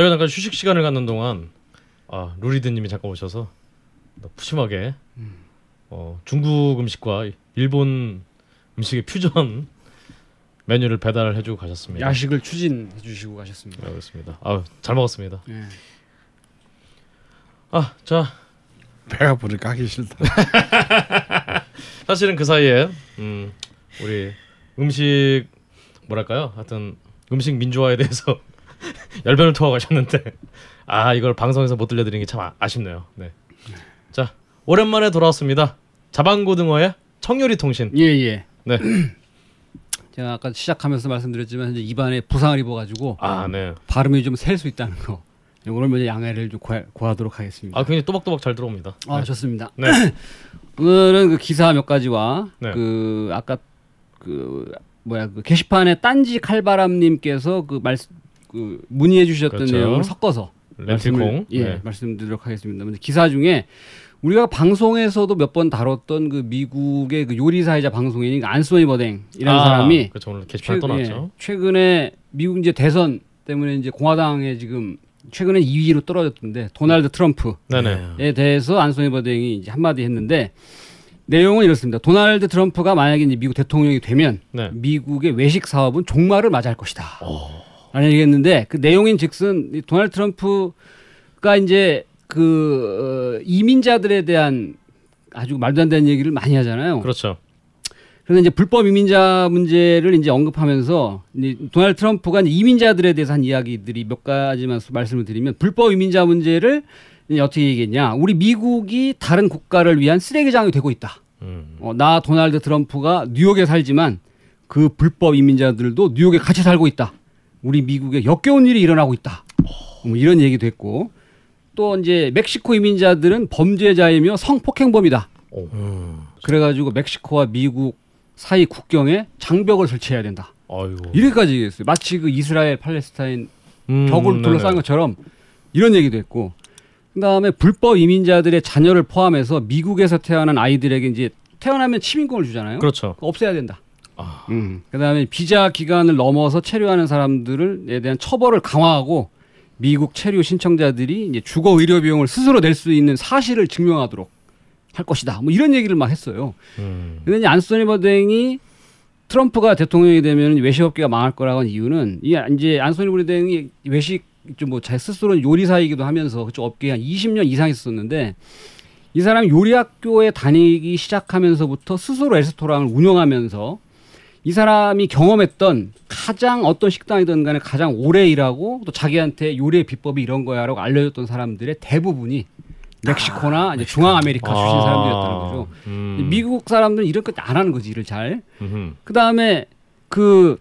저희가 잠깐 휴식 시간을 갖는 동안 아 루리드님이 잠깐 오셔서 푸짐하게 어, 중국 음식과 일본 음식의 퓨전 메뉴를 배달을 해주고 가셨습니다. 야식을 추진해 주시고 가셨습니다. 네, 그렇습니다. 아잘 먹었습니다. 예. 아자 배가 부르니까 하기 싫다. 사실은 그 사이에 음, 우리 음식 뭐랄까요? 하여튼 음식 민주화에 대해서 열변을 토하 가셨는데 아 이걸 방송에서 못 들려드리는 게 참 아 쉽네요. 네. 자 오랜만에 돌아왔습니다. 자방고등어의 청요리 통신. 예, 예. 네. 제가 아까 시작하면서 말씀드렸지만 이제 입안에 부상을 입어가지고 아 네. 발음이 좀 셀 수 있다는 거. 오늘 먼저 양해를 좀 구하, 구하 도록 하겠습니다. 아 굉장히 또박또박 잘 들어옵니다. 아, 네. 좋습니다. 네. 오늘은 그 기사 몇 가지와 네. 그 아까 그 뭐야 그 게시판에 딴지 칼바람님께서 그 말씀 그 문의해 주셨던 그렇죠. 내용을 섞어서 렌틸콩. 예 네. 말씀드리도록 하겠습니다. 먼저 기사 중에 우리가 방송에서도 몇 번 다뤘던 그 미국의 그 요리사이자 방송인인 그 안소니 버댕이라는 아, 사람이 그렇죠 오늘 최-. 예, 최근에 미국 이제 대선 때문에 이제 공화당에 지금 최근에 2위로 떨어졌던데 도널드 트럼프에 네네. 대해서 안소니 버댕이 이제 한마디 했는데 내용은 이렇습니다. 도널드 트럼프가 만약에 이제 미국 대통령이 되면 네. 미국의 외식 사업은 종말을 맞이할 것이다. 어. 라는 얘기했는데 그 내용인 즉슨 이 도널드 트럼프가 이제 그 어, 이민자들에 대한 아주 말도 안 되는 얘기를 많이 하잖아요. 그렇죠. 그래서 이제 불법 이민자 문제를 이제 언급하면서 이제 도널드 트럼프가 이제 이민자들에 대해서 한 이야기들이 몇 가지만 수- 말씀을 드리면 불법 이민자 문제를 어떻게 얘기했냐. 우리 미국이 다른 국가를 위한 쓰레기장이 되고 있다. 음. 어, 나 도널드 트럼프가 뉴욕에 살지만 그 불법 이민자들도 뉴욕에 같이 살고 있다. 우리 미국에 역겨운 일이 일어나고 있다. 뭐 이런 얘기도 했고 또 이제 멕시코 이민자들은 범죄자이며 성폭행범이다. 오. 그래가지고 멕시코와 미국 사이 국경에 장벽을 설치해야 된다. 아이고. 이렇게까지 얘기했어요. 마치 그 이스라엘 팔레스타인 음, 벽을 둘러싼 네네. 것처럼 이런 얘기도 했고 그다음에 불법 이민자들의 자녀를 포함해서 미국에서 태어난 아이들에게 이제 태어나면 시민권을 주잖아요. 그렇죠. 없애야 된다. 아. 음. 그다음에 비자 기간을 넘어서 체류하는 사람들에 대한 처벌을 강화하고 미국 체류 신청자들이 이제 주거 의료 비용을 스스로 낼 수 있는 사실을 증명하도록 할 것이다. 뭐 이런 얘기를 막 했어요. 음. 근데 이제 안소니 버댕이 트럼프가 대통령이 되면 외식업계가 망할 거라고 한 이유는 이 이제 안소니 버댕이 외식 좀 뭐 제 스스로는 요리사이기도 하면서 그쪽 업계에 한 20년 이상 있었는데 이 사람이 요리학교에 다니기 시작하면서부터 스스로 레스토랑을 운영하면서 이 사람이 경험했던 가장 어떤 식당이든 간에 가장 오래 일하고 또 자기한테 요리의 비법이 이런 거야라고 알려줬던 사람들의 대부분이 멕시코나 이제 중앙 아메리카 출신 아. 사람들이었다는 거죠. 음. 미국 사람들은 이런 거안 하는 거지 일을 잘. 그 다음에 그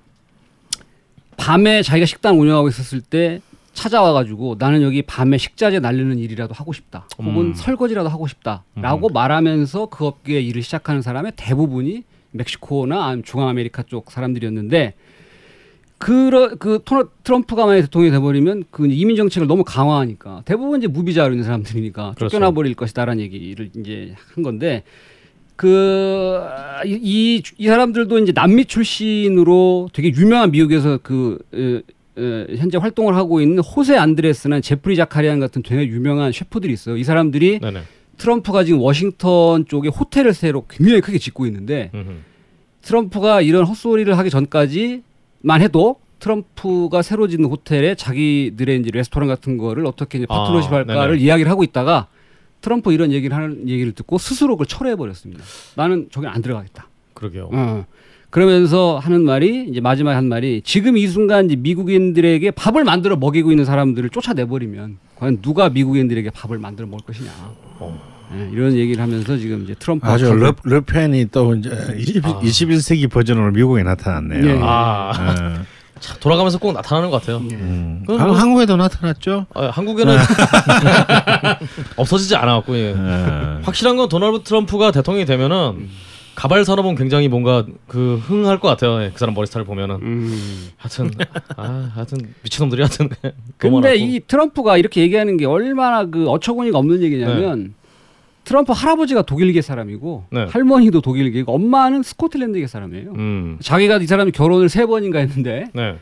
밤에 자기가 식당 운영하고 있었을 때 찾아와가지고 나는 여기 밤에 식자재 날리는 일이라도 하고 싶다. 혹은 음. 설거지라도 하고 싶다라고 말하면서 그 업계에 일을 시작하는 사람의 대부분이 멕시코나 아니면 중앙 아메리카 쪽 사람들이었는데 그러, 그 토너, 트럼프가 만약 대통령이 돼버리면 그 이민 정책을 너무 강화하니까 대부분 이제 무비자로 있는 사람들이니까 그렇죠. 쫓겨나 버릴 것이다라는 얘기를 이제 한 건데 그, 이, 이, 이 사람들도 이제 남미 출신으로 되게 유명한 미국에서 그, 어, 어, 현재 활동을 하고 있는 호세 안드레스나 제프리 자카리안 같은 되게 유명한 셰프들이 있어요. 이 사람들이 네네. 트럼프가 지금 워싱턴 쪽에 호텔을 새로 굉장히 크게 짓고 있는데 음흠. 트럼프가 이런 헛소리를 하기 전까지만 해도 트럼프가 새로 짓는 호텔에 자기들의 이제 레스토랑 같은 거를 어떻게 이제 파트너십 아, 할까를 네네. 이야기를 하고 있다가 트럼프 이런 얘기를 하는 얘기를 듣고 스스로 그걸 철회해 버렸습니다. 나는 저기 안 들어가겠다. 그러게요. 어. 그러면서 하는 말이 이제 마지막에 한 말이 지금 이 순간 이제 미국인들에게 밥을 만들어 먹이고 있는 사람들을 쫓아내 버리면 과연 누가 미국인들에게 밥을 만들어 먹을 것이냐. 예, 이런 얘기를 하면서 지금 이제 트럼프 아주 르, 르펜이 또 이제 20, 아. 21세기 버전으로 미국에 나타났네요. 예, 예. 아 예. 참, 돌아가면서 꼭 나타나는 것 같아요. 음. 그건 한- 뭐- 한국에도 나타났죠. 아, 한국에는 없어지지 않아갖고 예. 예. 확실한 건 도널드 트럼프가 대통령이 되면은 가발 산업은 굉장히 뭔가 그 흥할 것 같아요. 예, 그 사람 머리 스타일 보면은 음. 하여튼 아 하여튼 미친놈들이 하여튼 근데. 이 트럼프가 이렇게 얘기하는 게 얼마나 그 어처구니가 없는 얘기냐면 트럼프 할아버지가 독일계 사람이고 네. 할머니도 독일계고 엄마는 스코틀랜드계 사람이에요. 음. 자기가 이 사람이 결혼을 세 번인가 했는데 네.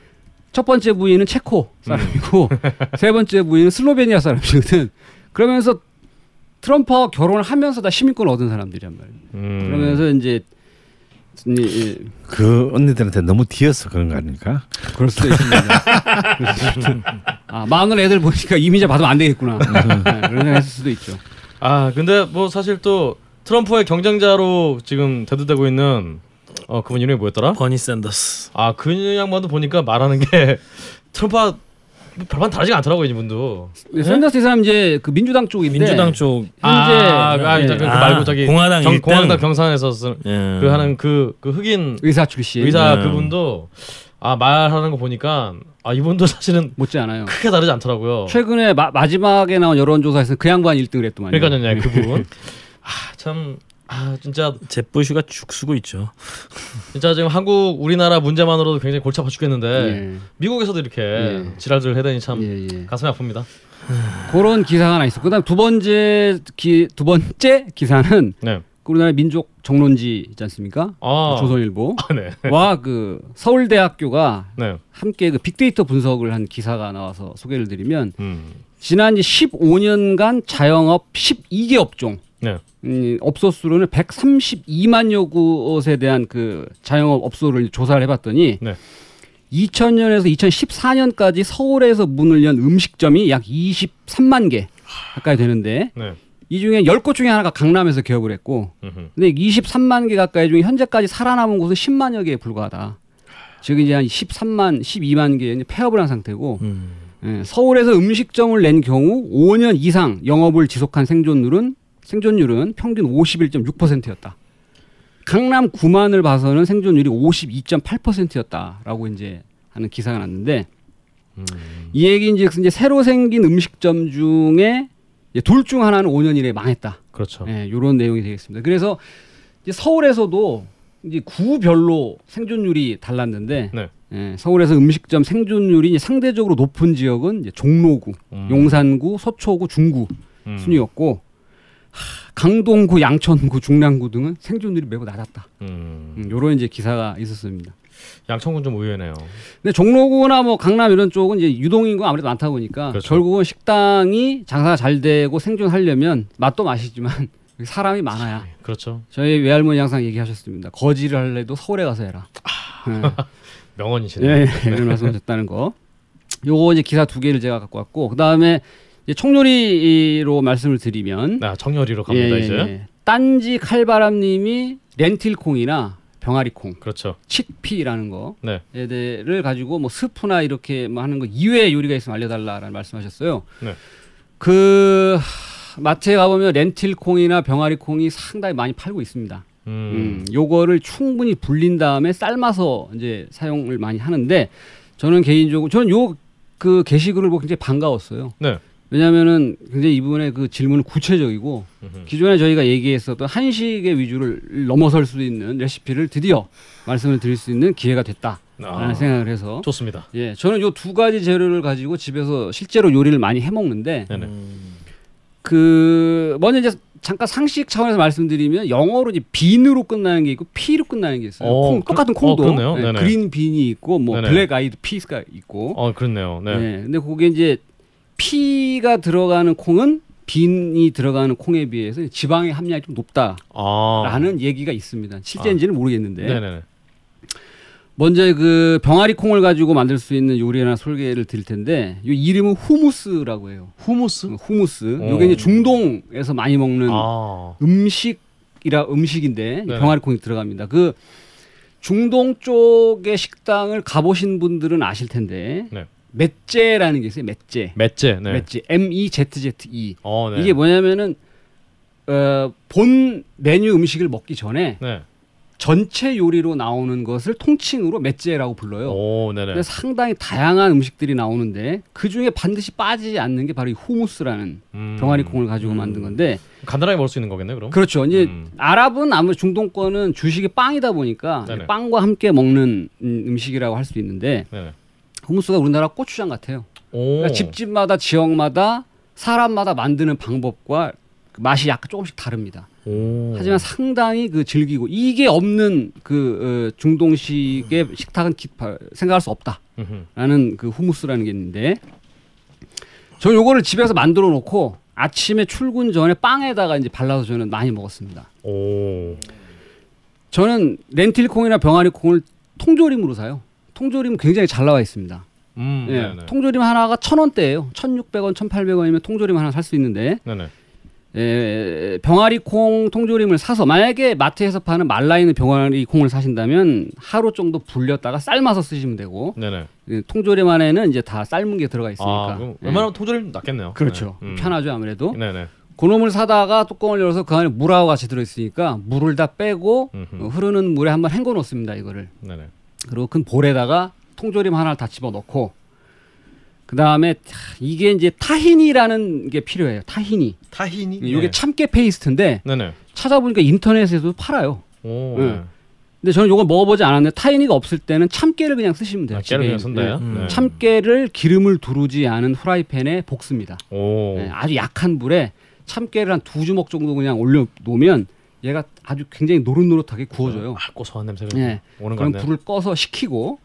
첫 번째 부인은 체코 사람이고 세 번째 부인은 슬로베니아 사람이거든. 그러면서 트럼프와 결혼을 하면서 다 시민권을 얻은 사람들이란 말이에요. 음. 그러면서 이제 그 언니들한테 너무 뒤어서 그런 거 아닙니까? 그럴 수도 있습니다. 아, 마흔 애들 보니까 이민자 받으면 안 되겠구나. 네, 그런 생각했을 수도 있죠. 아 근데 뭐 사실 또 트럼프의 경쟁자로 지금 대두되고 있는 어 그분 이름이 뭐였더라? 버니 샌더스. 아그 양반도 보니까 말하는 게 트럼프와 별반 다르지가 않더라고요 이분도. 네, 샌더스 이 사람 이제 그 민주당 쪽인데 민주당 쪽 현재 아, 아, 예, 그, 그 아, 말고 저기 공화당 경. 공화당 경선에서 쓴, 예. 그 하는 그, 그 흑인 의사 출신 의사 네. 그분도 아 말하는 거 보니까 아 이분도 사실은 못지 않아요. 크게 다르지 않더라고요. 최근에 마, 마지막에 나온 여론조사에서 그 양반 1등을 했더만요. 그러니까요, 네, 그 부분. 아 참 아 진짜 제부슈가 죽쓰고 있죠. 진짜 지금 한국 우리나라 문제만으로도 굉장히 골치 아파 죽겠는데 예. 미국에서도 이렇게 예. 지랄들 해대니 참 예, 예. 가슴이 아픕니다. 그런 기사가 하나 있어. 그다음 두 번째 기, 두 번째 기사는 네. 우리나라 민족 정론지 있지 않습니까? 아, 조선일보. 아, 네. 와그 서울대학교가 네. 함께 그 빅데이터 분석을 한 기사가 나와서 소개를 드리면 음. 지난 이제 15년간 자영업 12개 업종 네. 음, 업소 수로는 132만여 곳에 대한 그 자영업 업소를 조사를 해봤더니 네. 2000년에서 2014년까지 서울에서 문을 연 음식점이 약 23만 개 가까이 되는데 네. 이 중에 10곳 중에 하나가 강남에서 개업을 했고 음흠. 근데 23만 개 가까이 중에 현재까지 살아남은 곳은 10만여 개에 불과하다. 즉 이제 한 13만, 12만 개 폐업을 한 상태고 음. 예, 서울에서 음식점을 낸 경우 5년 이상 영업을 지속한 생존율은 생존율은 평균 51.6%였다. 강남 9만을 봐서는 생존율이 52.8%였다라고 이제 하는 기사가 났는데 음. 이 얘기인즉 이제 새로 생긴 음식점 중에 둘 중 하나는 5년 이내에 망했다. 그렇죠. 예, 이런 내용이 되겠습니다. 그래서 이제 서울에서도 이제 구별로 생존율이 달랐는데 네. 예, 서울에서 음식점 생존율이 상대적으로 높은 지역은 이제 종로구, 음. 용산구, 서초구, 중구 음. 순이었고 하, 강동구, 양천구, 중랑구 등은 생존율이 매우 낮았다. 음. 음, 요런 이제 기사가 있었습니다. 양천군 좀 의외네요. 근데 종로구나 뭐 강남 이런 쪽은 이제 유동인구가 아무래도 많다 보니까 그렇죠. 결국은 식당이 장사가 잘 되고 생존하려면 맛도 맛이지만 사람이 많아야 그렇죠. 저희 외할머니 항상 얘기하셨습니다. 거지를 할래도 서울에 가서 해라. 명언이시네. 예, 예, 이런 말씀하셨다는 거. 요거 이제 기사 두 개를 제가 갖고 왔고 그 다음에 청요리로 말씀을 드리면 나 정렬이로 갑니다 예, 이제. 예. 딴지 칼바람님이 렌틸콩이나 병아리콩, 그렇죠. 칡피라는 거 네. 얘들을 가지고 뭐 스프나 이렇게 뭐 하는 거 이외의 요리가 있으면 알려달라라는 말씀하셨어요. 네. 그 하, 마트에 가보면 렌틸콩이나 병아리콩이 상당히 많이 팔고 있습니다. 음. 음, 요거를 충분히 불린 다음에 삶아서 이제 사용을 많이 하는데 저는 개인적으로 저는 요 그 게시글을 보고 굉장히 반가웠어요. 네. 왜냐하면은 굉장히 이분의 그 질문은 구체적이고. 기존에 저희가 얘기했었던 한식의 위주를 넘어설 수 있는 레시피를 드디어 말씀을 드릴 수 있는 기회가 됐다 라는 아, 생각을 해서 좋습니다. 예 저는 요 두 가지 재료를 가지고 집에서 실제로 요리를 많이 해 먹는데 네네. 그 먼저 이제 잠깐 상식 차원에서 말씀드리면 영어로 이제 bean으로 끝나는 게 있고 pea로 끝나는 게 있어요. 어, 콩, 그- 똑같은 어, 콩도. 예, 네네. green bean이 있고 뭐 네네. black-eyed peas가 있고. 어 그렇네요. 네. 예, 근데 그게 이제 피가 들어가는 콩은 빈이 들어가는 콩에 비해서 지방의 함량이 좀 높다라는 아. 얘기가 있습니다. 실제인지는 모르겠는데 네네네. 먼저 그 병아리 콩을 가지고 만들 수 있는 요리나 소개를 드릴 텐데 이 이름은 후무스라고 해요. 후무스. 후무스. 어. 이게 이제 중동에서 많이 먹는 아. 음식이라 음식인데 이 네. 병아리 콩이 들어갑니다. 그 중동 쪽의 식당을 가보신 분들은 아실 텐데 네. 맷제라는 게 있어요. 맷제. 맷제. 네. 맷제. M E Z Z E. 어, 네. 이게 뭐냐면은 어, 본 메뉴 음식을 먹기 전에 네. 전체 요리로 나오는 것을 통칭으로 맷제라고 불러요. 오, 네네. 상당히 다양한 음식들이 나오는데 그 중에 반드시 빠지지 않는 게 바로 이 후무스라는 음. 병아리 콩을 가지고 만든 건데 간단하게 먹을 수 있는 거겠네, 그럼. 그렇죠. 이제 음. 아랍은 아무래도 중동권은 주식이 빵이다 보니까 네네. 빵과 함께 먹는 음, 음식이라고 할 수 있는데 네네. 후무스가 우리나라 고추장 같아요. 오. 그러니까 집집마다 지역마다 사람마다 만드는 방법과 그 맛이 약간 조금씩 다릅니다. 오. 하지만 상당히 그 즐기고 이게 없는 그 어, 중동식의 식탁은 기- 바- 생각할 수 없다. 라는 그 후무스라는 게 있는데 저 요거를 집에서 만들어 놓고 아침에 출근 전에 빵에다가 이제 발라서 저는 많이 먹었습니다. 오. 저는 렌틸콩이나 병아리콩을 통조림으로 사요. 통조림 굉장히 잘 나와 있습니다. 음. 예. 통조림 하나가 천 원대예요. 천육백 원, 천팔백 원이면 통조림 하나 살 수 있는데 네네. 에, 병아리 콩 통조림을 사서 만약에 마트에서 파는 말라 있는 병아리 콩을 사신다면 하루 정도 불렸다가 삶아서 쓰시면 되고. 이 통조림 안에는 이제 다 삶은 게 들어가 있으니까 아, 예. 웬만하면 통조림 낫겠네요. 그렇죠 네. 음. 편하죠 아무래도 네네. 그놈을 사다가 뚜껑을 열어서 그 안에 물하고 같이 들어있으니까 물을 다 빼고 음흠. 어, 흐르는 물에 한번 헹궈 놓습니다 이거를 네네. 그리고 큰 볼에다가 통조림 하나를 다 집어 넣고 그 다음에 이게 이제 tahini라는 게 필요해요 tahini tahini. 이게 참깨 페이스트인데 네네. 찾아보니까 인터넷에도 팔아요. 오. 네. 네. 근데 저는 이걸 먹어보지 않았는데 tahini가 없을 때는 참깨를 그냥 쓰시면 돼요. 아, 깨를 집에 그냥 쓴다요? 있는. 네. 네. 참깨를 기름을 두르지 않은 후라이팬에 볶습니다. 오. 네, 아주 약한 불에 참깨를 한 두 주먹 정도 그냥 올려 놓으면 얘가 아주 굉장히 노릇노릇하게 구워져요. 아, 고소한 냄새가 네. 오는 그럼. 불을 꺼서 식히고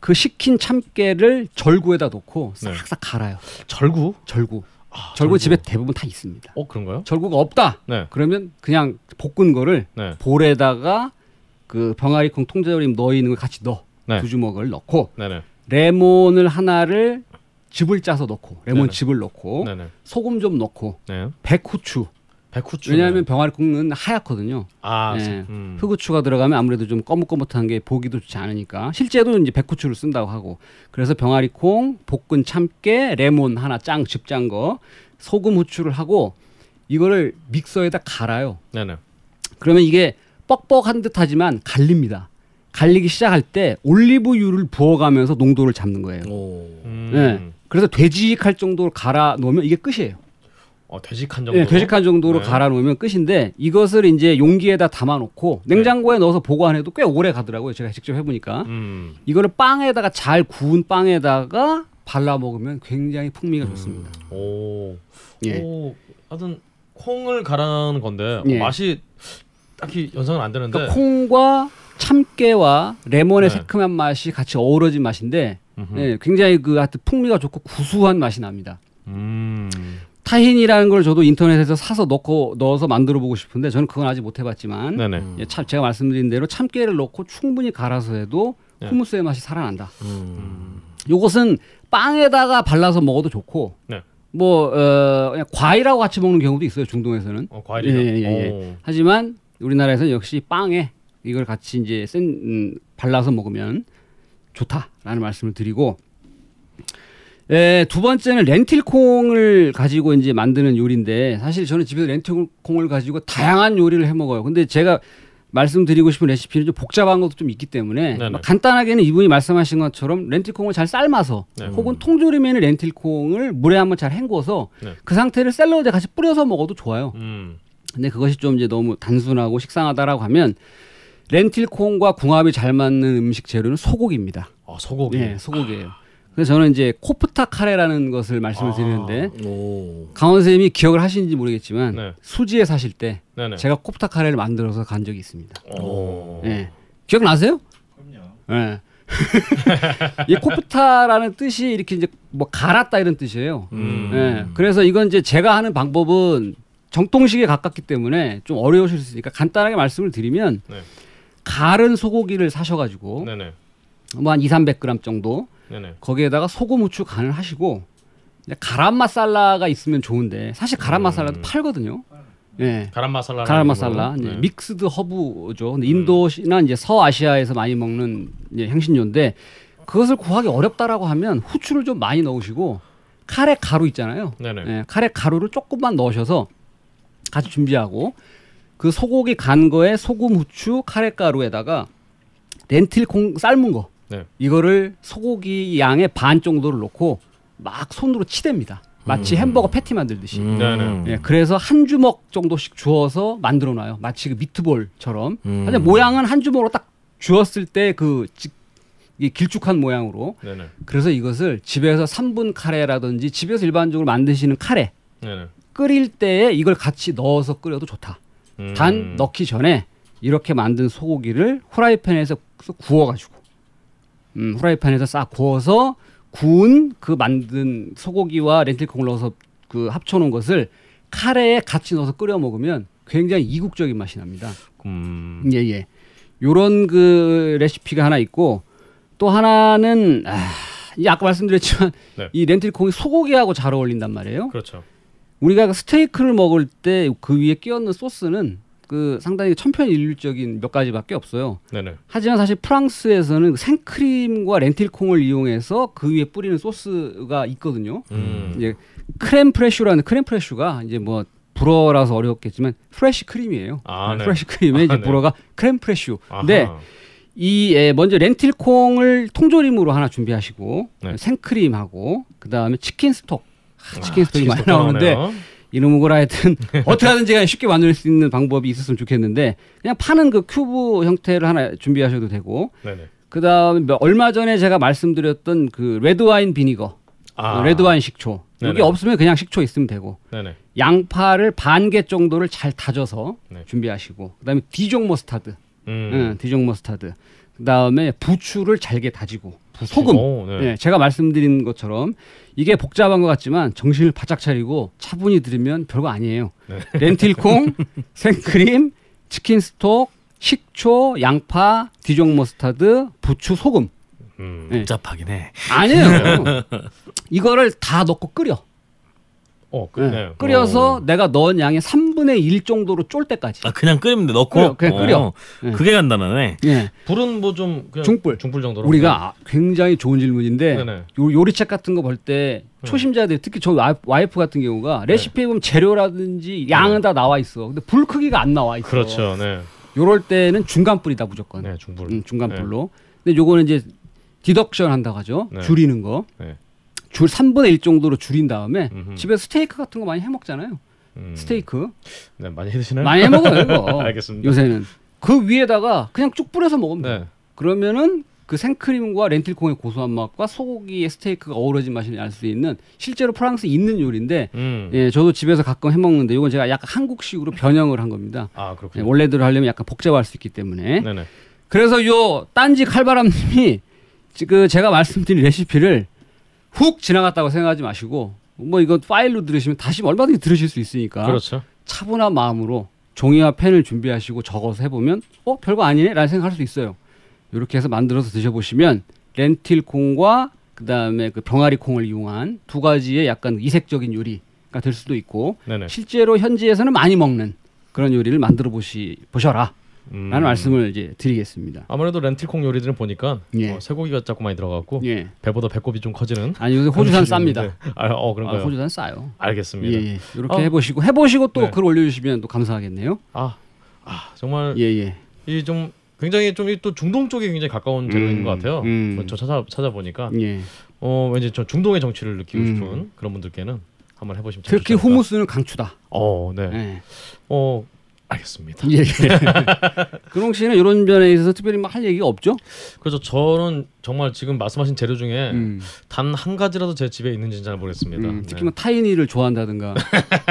그 식힌 참깨를 절구에다 놓고 네. 싹싹 갈아요. 절구? 절구. 아, 절구 집에 대부분 다 있습니다. 어, 그런가요? 절구가 없다. 네. 그러면 그냥 볶은 거를 네. 볼에다가 그 병아리콩 통조림 넣어 있는 걸 같이 넣어 네. 두 주먹을 넣고 네네. 레몬을 하나를 즙을 짜서 넣고 레몬 네네. 즙을 넣고 네네. 소금 좀 넣고 네. 백후추 백후추. 왜냐하면 병아리콩은 하얗거든요. 아, 예. 음. 흑후추가 들어가면 아무래도 좀 거뭇거뭇한 게 보기도 좋지 않으니까 실제로 이제 백후추를 쓴다고 하고 그래서 병아리 콩 볶은 참깨 레몬 하나 짱즙짠거 소금 후추를 하고 이거를 믹서에다 갈아요. 네네. 그러면 이게 뻑뻑한 듯하지만 갈립니다. 갈리기 시작할 때 올리브유를 부어가면서 농도를 잡는 거예요. 오. 음. 네. 그래서 되직할 정도로 갈아 놓으면 이게 끝이에요. 어, 되직한 정도. 네, 되직한 정도로 네. 갈아 놓으면 끝인데 이것을 이제 용기에다 담아 놓고 냉장고에 넣어서 보관해도 꽤 오래 가더라고요. 제가 직접 해 보니까 음. 이거를 빵에다가 잘 구운 빵에다가 발라 먹으면 굉장히 풍미가 좋습니다. 오. 예. 오. 하여튼 콩을 갈아는 건데 예. 어, 맛이 딱히 연상은 안 되는데. 그러니까 콩과 참깨와 레몬의 네. 새콤한 맛이 같이 어우러진 맛인데. 네, 굉장히 그 하여튼 풍미가 좋고 구수한 맛이 납니다. 음. 타힌이라는 걸 저도 인터넷에서 사서 넣고 넣어서 만들어 보고 싶은데 저는 그건 아직 못 해봤지만. 예, 참 제가 말씀드린 대로 참깨를 넣고 충분히 갈아서 해도 네. 후무스의 맛이 살아난다. 음. 요것은 빵에다가 발라서 먹어도 좋고 네. 뭐 어, 그냥 과일하고 같이 먹는 경우도 있어요 중동에서는. 어, 과일이요. 예, 예, 예. 하지만 우리나라에서는 역시 빵에 이걸 같이 이제 센 음, 발라서 먹으면 좋다라는 말씀을 드리고 에, 두 번째는 렌틸콩을 가지고 이제 만드는 요리인데 사실 저는 집에서 렌틸콩을 가지고 다양한 요리를 해 먹어요. 근데 제가 말씀드리고 싶은 레시피는 좀 복잡한 것도 좀 있기 때문에 간단하게는 이분이 말씀하신 것처럼 렌틸콩을 잘 삶아서 네. 혹은 통조림에는 렌틸콩을 물에 한번 잘 헹궈서 네. 그 상태를 샐러드에 같이 뿌려서 먹어도 좋아요. 음. 근데 그것이 좀 이제 너무 단순하고 식상하다라고 하면 렌틸콩과 궁합이 잘 맞는 음식 재료는 소고기입니다. 아, 소고기. 예, 소고기예요. 그래서 저는 이제 코프타 카레라는 것을 말씀을 아. 드리는데 오. 강원 선생님이 기억을 하시는지 모르겠지만 네. 수지에 사실 때 네네. 제가 코프타 카레를 만들어서 간 적이 있습니다. 오. 예. 기억나세요? 그럼요. 예. 이 코프타라는 뜻이 이렇게 이제 뭐 갈았다 이런 뜻이에요. 음. 예. 그래서 이건 이제 제가 하는 방법은 정통식에 가깝기 때문에 좀 어려우실 수 있으니까 간단하게 말씀을 드리면 네. 갈은 소고기를 사셔가지고. 뭐 한 2, 300g 정도 네네. 거기에다가 소금, 후추 간을 하시고 가람 마살라가 있으면 좋은데 사실 가람 음. 마살라도 팔거든요. 예. 가람 마살라. 가람 마살라, 이제 네. 믹스드 허브죠. 근데 인도나 이제 서아시아에서 많이 먹는 이제 향신료인데 그것을 구하기 어렵다라고 하면 후추를 좀 많이 넣으시고 카레 가루 있잖아요. 네네. 예, 카레 가루를 조금만 넣으셔서 같이 준비하고 그 소고기 간 거에 소금, 후추, 카레 가루에다가 렌틸 콩 삶은 거 네. 이거를 소고기 양의 반 정도를 넣고 막 손으로 치댑니다. 마치 햄버거 패티 만들듯이. 음. 네네. 예, 그래서 한 주먹 정도씩 주어서 만들어 놔요. 마치 그 미트볼처럼. 음. 하지만 모양은 한 주먹으로 딱 주었을 때그 길쭉한 모양으로. 네네. 그래서 이것을 집에서 3분 카레라든지 집에서 일반적으로 만드시는 카레 네네. 끓일 때에 이걸 같이 넣어서 끓여도 좋다. 음. 단 넣기 전에 이렇게 만든 소고기를 후라이팬에서 구워가지고 음, 후라이팬에서 싹 구워서 구운 그 만든 소고기와 렌틸콩을 넣어서 그 합쳐놓은 것을 카레에 같이 넣어서 끓여 먹으면 굉장히 이국적인 맛이 납니다. 음. 예, 예. 요런 그 레시피가 하나 있고 또 하나는 아, 이 아까 말씀드렸지만 네. 이 렌틸콩이 소고기하고 잘 어울린단 말이에요. 그렇죠. 우리가 그 스테이크를 먹을 때 그 위에 끼얹는 소스는 그 상당히 천편일률적인 몇 가지밖에 없어요. 네네. 하지만 사실 프랑스에서는 그 생크림과 렌틸콩을 이용해서 그 위에 뿌리는 소스가 있거든요. 음. 이제 crème fraîche라는 crème fraîche가 이제 뭐 불어라서 어렵겠지만 fresh cream이에요. 아, 네. fresh cream의 이제 아, 네. 불어가 crème fraîche. 근데 이 에, 먼저 렌틸콩을 통조림으로 하나 준비하시고 네. 생크림하고 그 다음에 chicken stock. 아, 치킨 아, stock이 많이 나오는데. 이놈의 걸 하여튼 어떻게 하든지 쉽게 만들 수 있는 방법이 있었으면 좋겠는데 그냥 파는 그 큐브 형태를 하나 준비하셔도 되고 네네. 그 다음에 얼마 전에 제가 말씀드렸던 그 red wine vinegar 아. 어, 레드와인 식초 여기 네네. 없으면 그냥 식초 있으면 되고 네네. 양파를 반 개 정도를 잘 다져서 네. 준비하시고 그다음에 Dijon mustard 음. 응, Dijon mustard 그다음에 부추를 잘게 다지고 소금 오, 네. 예, 제가 말씀드린 것처럼 이게 복잡한 것 같지만 정신을 바짝 차리고 차분히 들으면 별거 아니에요. 네. 렌틸콩, 생크림, chicken stock, 식초, 양파, Dijon mustard, 부추, 소금. 음. 예. 복잡하긴 해. 아니에요. 이거를 다 넣고 끓여. 어, 그, 예, 네. 끓여서 어. 내가 넣은 양의 3분의 1 정도로 쫄 때까지. 아 그냥 끓이면 돼 넣고. 끓여, 그냥 끓여. 어, 예. 그게 간단하네. 예. 불은 뭐 좀 중불. 중불 정도로. 우리가 아- 굉장히 좋은 질문인데 네네. 요, 요리책 같은 거 볼 때 초심자들 특히 저 와이프, 같은 경우가 레시피에 보면 재료라든지 양은 다 나와 있어. 근데 불 크기가 안 나와 있어. 그렇죠. 네. 요럴 때는 중간 불이다 무조건. 네, 중불. 음, 중간 불로. 근데 요거는 이제 reduction 한다고 하죠. 네. 줄이는 거. 네. 줄 3분의 1 정도로 줄인 다음에 음흠. 집에 스테이크 같은 거 많이 해 먹잖아요. 음. 스테이크. 네, 많이 해 드시나요? 많이 해 먹어요, 이거. 알겠습니다. 요새는. 그 위에다가 그냥 쭉 뿌려서 먹으면 돼. 네. 그러면은 그 생크림과 렌틸콩의 고소한 맛과 소고기의 스테이크가 어우러진 맛을 알 수 있는 실제로 프랑스에 있는 요리인데 음. 예, 저도 집에서 가끔 해 먹는데 이건 제가 약간 한국식으로 변형을 한 겁니다. 아, 예, 그렇군요. 원래대로 하려면 약간 복잡할 수 있기 때문에. 네, 네. 그래서 요 딴지 칼바람님이 그 제가 말씀드린 레시피를 훅 지나갔다고 생각하지 마시고 뭐 이거 파일로 들으시면 다시 얼마든지 들으실 수 있으니까 그렇죠. 차분한 마음으로 종이와 펜을 준비하시고 적어서 해보면 어 별거 아니네라는 생각할 수 있어요. 이렇게 해서 만들어서 드셔보시면 렌틸 콩과 그 다음에 그 병아리 콩을 이용한 두 가지의 약간 이색적인 요리가 될 수도 있고 네, 네. 실제로 현지에서는 많이 먹는 그런 요리를 만들어 보시 보셔라. 음. 라는 말씀을 이제 드리겠습니다. 아무래도 렌틸콩 요리들은 보니까 예. 어, 쇠고기가 자꾸 많이 들어갔고 예. 배보다 배꼽이 좀 커지는 아니 요새 호주산 쌉니다. 아, 어, 아, 그런가요? 호주산 싸요. 예, 알겠습니다. 예. 이렇게 어. 해보시고 해보시고 또 네. 글 올려주시면 또 감사하겠네요. 아, 아, 정말 예 예. 이 좀 굉장히 좀 또 중동 쪽에 굉장히 가까운 재료인 음, 것 같아요. 음. 뭐저 찾아 찾아보니까 예. 어 왠지 저 중동의 정취를 느끼고 음. 싶은 그런 분들께는 한번 해보시면 참 특히. 후무스는 강추다. 어, 네. 예. 어, 알겠습니다. 예. 근홍 씨는 이런 면에 있어서 특별히 막할 얘기가 없죠? 그래서 저는 정말 지금 말씀하신 재료 중에 음. 단한 가지라도 제 집에 있는지는 잘 모르겠습니다. 음, 특히 네. 뭐 타인이를 좋아한다든가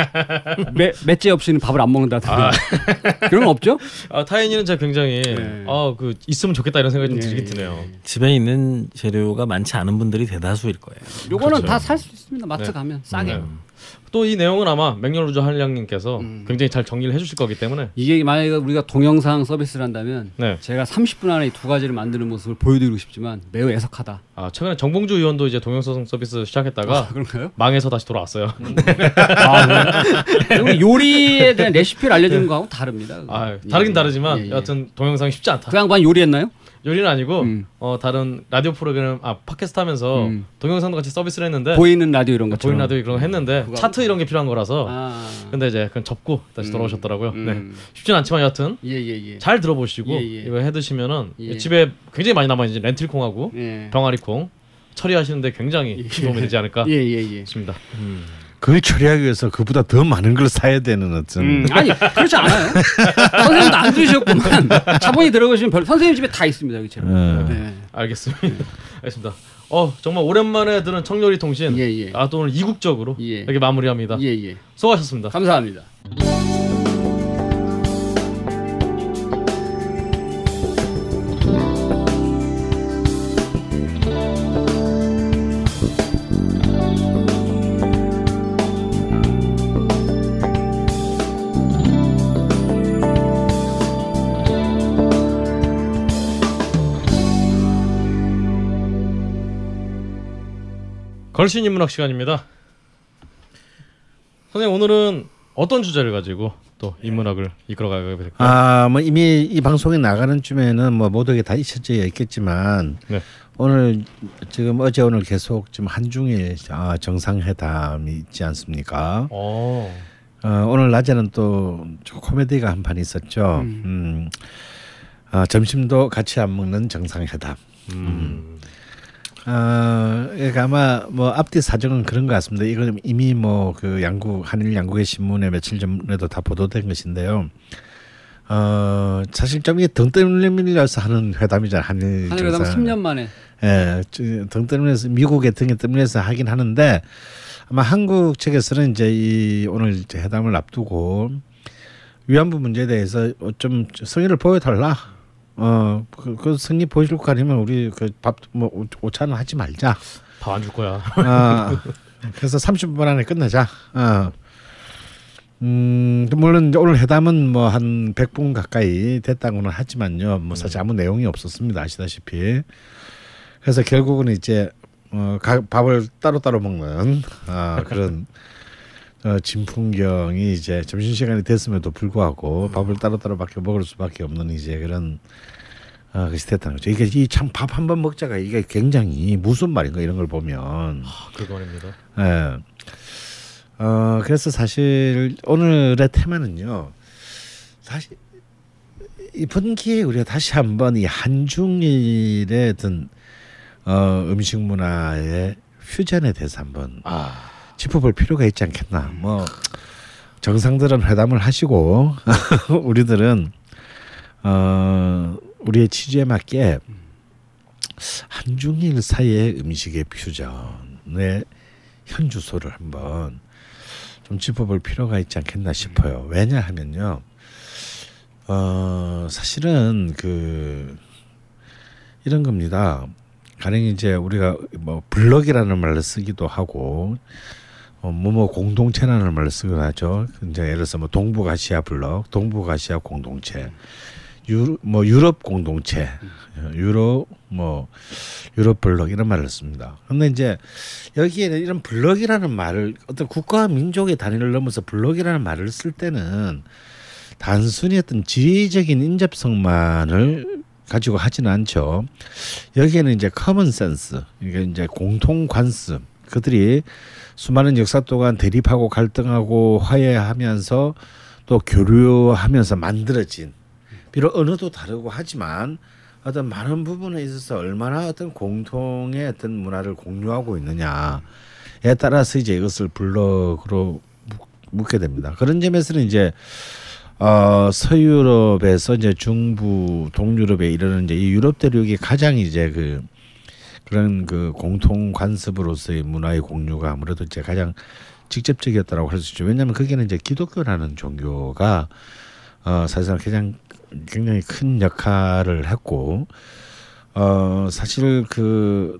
매, 맷째 없이는 밥을 안 먹는다든가 그런 거 없죠? 아, 타인이는 제가 굉장히 네. 아, 그 있으면 좋겠다 이런 생각이 좀 예, 들긴 예, 드네요. 집에 있는 재료가 많지 않은 분들이 대다수일 거예요. 요거는 그렇죠. 다살 수 있습니다. 마트 네. 가면 싸게. 네. 또 이 내용은 아마 맥렬루저 한량님께서 음. 굉장히 잘 정리를 해주실 거기 때문에 이게 만약에 우리가 동영상 서비스를 한다면 네. 제가 30분 안에 이 두 가지를 만드는 모습을 보여드리고 싶지만 매우 애석하다. 아 최근에 정봉주 의원도 이제 동영상 서비스 시작했다가 아, 그런가요? 망해서 다시 돌아왔어요. 아, 그래요? 요리에 대한 레시피를 알려주는 거하고 다릅니다. 아 예, 다르긴 예. 다르지만 예, 예. 여하튼 동영상이 쉽지 않다. 그 양반 요리했나요? 요리는 아니고 음. 어 다른 라디오 프로그램 아 팟캐스트 하면서 음. 동영상도 같이 서비스를 했는데 보이는 라디오 이런 네, 것처럼. 보이는 라디오 그런 거 했는데 그거 차트 이런 게 필요한 거라서 아. 근데 이제 그건 접고 다시 음. 돌아오셨더라고요. 네 음. 쉽진 않지만 여하튼 예, 예, 예. 잘 들어보시고 예, 예. 이거 해드시면은 예. 집에 굉장히 많이 남아 있는 렌틸콩하고 예. 병아리콩 처리하시는데 굉장히 도움이 되지 않을까 예, 예, 예. 싶습니다. 그걸 처리하기 위해서 그보다 더 많은 걸 사야 되는 어떤 음, 아니 그렇지 않아요. 선생님도 안 들으셨구만. 차분히 들어보시면 별 선생님 집에 다 있습니다 여기. 어. 네. 알겠습니다. 알겠습니다. 어 정말 오랜만에 들은 청요리 통신. 예, 예. 아또 오늘 이국적으로 예. 이렇게 마무리합니다. 예, 예. 수고하셨습니다. 감사합니다. 걸신 인문학 시간입니다. 선생님 오늘은 어떤 주제를 가지고 또 인문학을 이끌어 가게 될까요? 아, 뭐 이미 이 방송에 나가는 쯤에는 뭐 모두에게 다 잊혀져 있겠지만 네. 오늘 지금 어제 오늘 계속 지금 한중일 아, 정상회담이 있지 않습니까? 어. 어, 오늘 낮에는 또저 코미디가 한 판 있었죠. 음. 아, 점심도 같이 안 먹는 정상회담. 음. 어, 그러니까 아마 뭐 앞뒤 사정은 그런 것 같습니다. 이건 이미 뭐 그 양국 한일 양국의 신문에 며칠 전에도 다 보도된 것인데요. 어, 사실 좀 이게 등 떠밀려서 하는 회담이잖아요. 한일 한일 회담 정상. 3년 만에 예, 저- 등 떠밀려서 미국의 등에 떠밀려서 하긴 하는데 아마 한국 측에서는 이제 이 오늘 이제 회담을 앞두고 위안부 문제에 대해서 좀 성의를 보여달라. 어, 그, 그 성의 보여줄 거 아니면 우리 그 밥뭐 오차는 하지 말자. 밥 안 줄 거야. 아, 그래서 30분 안에 끝내자. 어. 음, 물론 이제 오늘 회담은 뭐 한 100분 가까이 됐다고는 하지만요. 뭐 사실 아무 내용이 없었습니다. 아시다시피. 그래서 결국은 이제 어, 가, 밥을 따로따로 먹는 아, 그런 어, 진풍경이 이제 점심 시간이 됐음에도 불구하고 밥을 따로따로 밖에 먹을 수밖에 없는 이제 그런 아, 것이 됐다는 거죠. 이게 이 참 밥 한 번 먹자가 이게 굉장히 무슨 말인가 이런 걸 보면 아, 그거입니다. 예. 어 그래서 사실 오늘의 테마는요. 사실 이번 기회에 우리가 다시 한번 이 한중일의 어떤 어 음식 문화의 퓨전에 대해서 한번 아, 짚어볼 필요가 있지 않겠나. 뭐 정상들은 회담을 하시고 우리들은 어 우리의 취지에 맞게 한중일 사이의 음식의 퓨전의 현 주소를 한번 좀 짚어볼 필요가 있지 않겠나 싶어요. 왜냐하면요, 어 사실은 그 이런 겁니다. 가령 이제 우리가 뭐 블럭이라는 말을 쓰기도 하고 어, 뭐뭐 공동체라는 말을 쓰기도 하죠. 이제 예를 들어서 뭐 동북아시아 블럭, 동북아시아 공동체, 유, 뭐 유럽 공동체, 유럽 뭐 유럽 블럭 이런 말을 씁니다. 근데 이제 여기에는 이런 블럭이라는 말을 어떤 국가와 민족의 단위를 넘어서 블럭이라는 말을 쓸 때는 단순히 어떤 지리적인 인접성만을 가지고 하지는 않죠. 여기에는 이제 common sense, 이게 이제 공통 관습, 그들이 수많은 역사 동안 대립하고 갈등하고 화해하면서 또 교류하면서 만들어진 비록 언어도 다르고 하지만 어떤 많은 부분에 있어서 얼마나 어떤 공통의 어떤 문화를 공유하고 있느냐에 따라서 이제 이것을 블럭으로 묻- 묻게 됩니다. 그런 점에서는 이제 어 서유럽에서 이제 중부 동유럽에 이르는 이제 이 유럽 대륙이 가장 이제 그 그런 그 공통 관습으로서의 문화의 공유가 아무래도 이제 가장 직접적이었다라고 할 수 있죠. 왜냐하면 거기는 이제 기독교라는 종교가 어 사실상 가장 굉장히 큰 역할을 했고 어 사실 그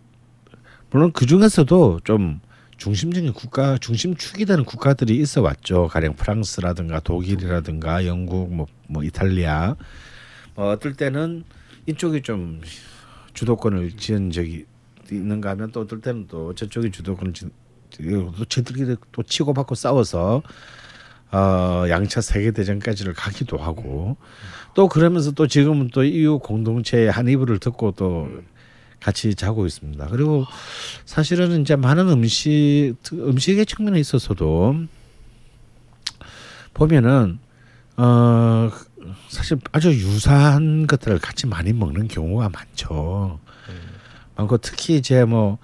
물론 그 중에서도 좀 중심적인 국가 중심축이 되는 국가들이 있어 왔죠. 가령 프랑스라든가 독일이라든가 영국 뭐, 뭐 이탈리아 뭐 어떨 때는 이쪽이 좀 주도권을 지은 적이 있는가 하면 또 어떨 때는 또 저쪽이 주도권을 지, 또 저들끼리 또 치고받고 싸워서 어 양차 세계 대전까지를 가기도 하고 또 그러면서 또 지금은 또 EU 공동체의 한 이불을 듣고 또 같이 자고 있습니다. 그리고 사실은 이제 많은 음식 음식의 측면에 있어서도 보면은 어 사실 아주 유사한 것들을 같이 많이 먹는 경우가 많죠. 많고 특히 이제 뭐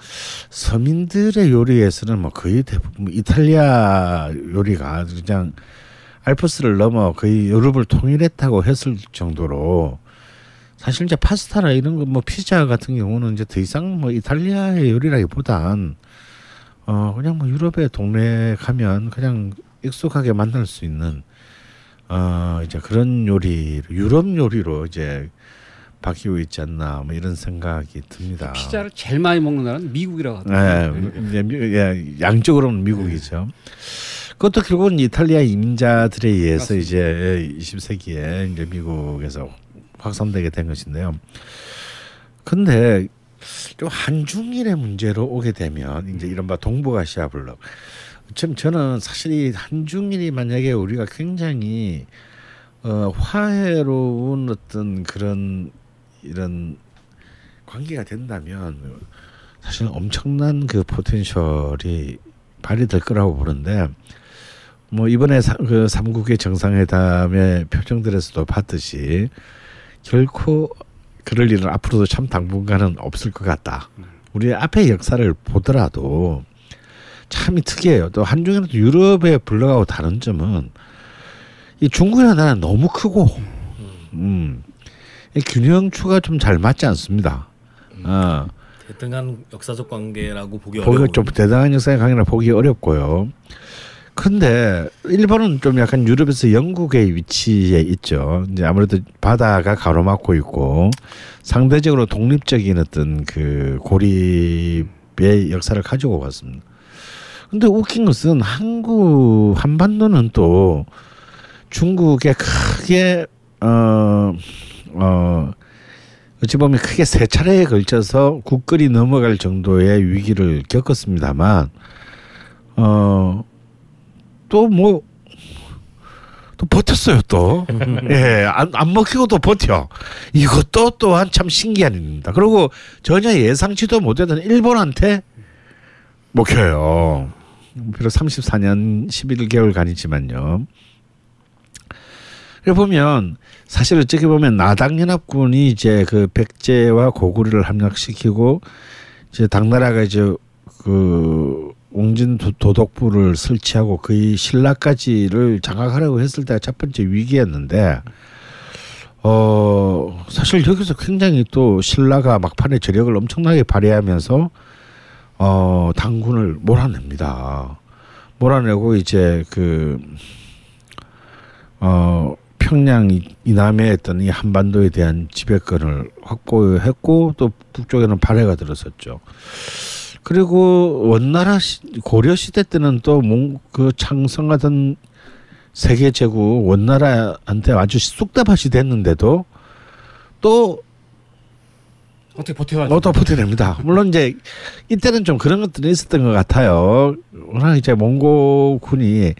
서민들의 요리에서는 뭐 거의 대부분 이탈리아 요리가 그냥 알프스를 넘어 거의 유럽을 통일했다고 했을 정도로 사실 이제 파스타나 이런 거 뭐 피자 같은 경우는 이제 더 이상 뭐 이탈리아의 요리라기보단 어 그냥 뭐 유럽의 동네 가면 그냥 익숙하게 만날 수 있는 어 이제 그런 요리 유럽 요리로 이제 바뀌고 있지 않나 뭐 이런 생각이 듭니다. 피자를 제일 많이 먹는 나라는 미국이라고 예, 하더라고요. 이제 미- 예, 양쪽으로는 미국이죠. 그것도 결국은 이탈리아 이민자들에 의해서 맞습니다. 이제 20세기에 이제 미국에서 확산되게 된 것인데요. 근데 좀 한중일의 문제로 오게 되면 이제 이른바 동북아시아 블록. 참 저는 사실 이 한중일이 만약에 우리가 굉장히 어, 화해로운 어떤 그런 이런 관계가 된다면 사실 엄청난 그 포텐셜이 발휘될 거라고 보는데 뭐 이번에 사, 그 삼국의 정상회담의 표정들에서도 봤듯이 결코 그럴 일은 앞으로도 참 당분간은 없을 것 같다. 우리 앞의 역사를 보더라도 참이 특이해요. 또 한중에는 또 유럽에 불러가고 다른 점은 이 중국이라는 나라는 너무 크고 음. 이 균형추가 좀 잘 맞지 않습니다. 어. 대등한 역사적 관계라고 보기 어려운 좀 대단한 역사의 강이라 보기 어렵고요. 근데 일본은 좀 약간 유럽에서 영국의 위치에 있죠. 이제 아무래도 바다가 가로막고 있고 상대적으로 독립적인 어떤 그 고립의 역사를 가지고 왔습니다. 근데 웃긴 것은 한국 한반도는 또 중국에 크게 어 어, 어찌 보면 크게 세 차례에 걸쳐서 국거리 넘어갈 정도의 위기를 겪었습니다만 어 또 뭐 또 버텼어요 또. 예, 안, 안 먹히고 또 버텨. 이것도 또한 참 신기한 일입니다. 그리고 전혀 예상치도 못했던 일본한테 먹혀요. 비록 34년 11개월간이지만요. 그래 보면 사실 어떻게 보면 나당연합군이 이제 그 백제와 고구려를 함락시키고 이제 당나라가 이제 그 옹진 도- 도독부를 설치하고 거의 신라까지를 장악하려고 했을 때가 첫 번째 위기였는데 어 사실 여기서 굉장히 또 신라가 막판에 저력을 엄청나게 발휘하면서 어 당군을 몰아냅니다. 몰아내고 이제 그 어, 평양 이- 이남에 있던 이 한반도에 대한 지배권을 확보했고 또 북쪽에는 발해가 들었었죠. 그리고 원나라 시, 고려 시대 때는 또 그 창성하던 세계 제국 원나라한테 아주 쑥대밭이 됐는데도 또 어떻게 버텨가지고 어또 버텨냅니다. 물론 이제 이때는 좀 그런 것들이 있었던 것 같아요. 워낙 이제 몽고군이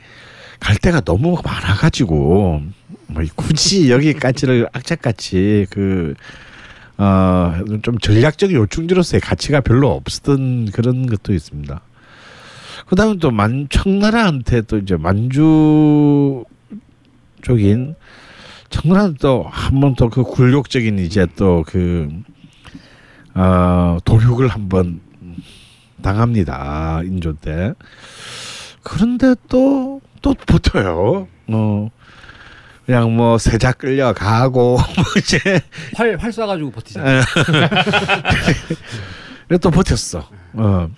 갈 데가 너무 많아가지고 뭐 굳이 여기까지를 악착같이 그 어, 좀 전략적 요충지로서의 가치가 별로 없었던 그런 것도 있습니다. 그다음에 또 만 청나라한테 또 이제 만주 쪽인 청나라는 또 한 번 또 그 굴욕적인 이제 또그 어, 도륙을 한번 당합니다 인조 때. 그런데 또또 버텨요. 어 그냥 뭐 세자 끌려가고 뭐 이제 활, 활 쏴가지고 버티잖아. 그래도 또 버텼어. 어.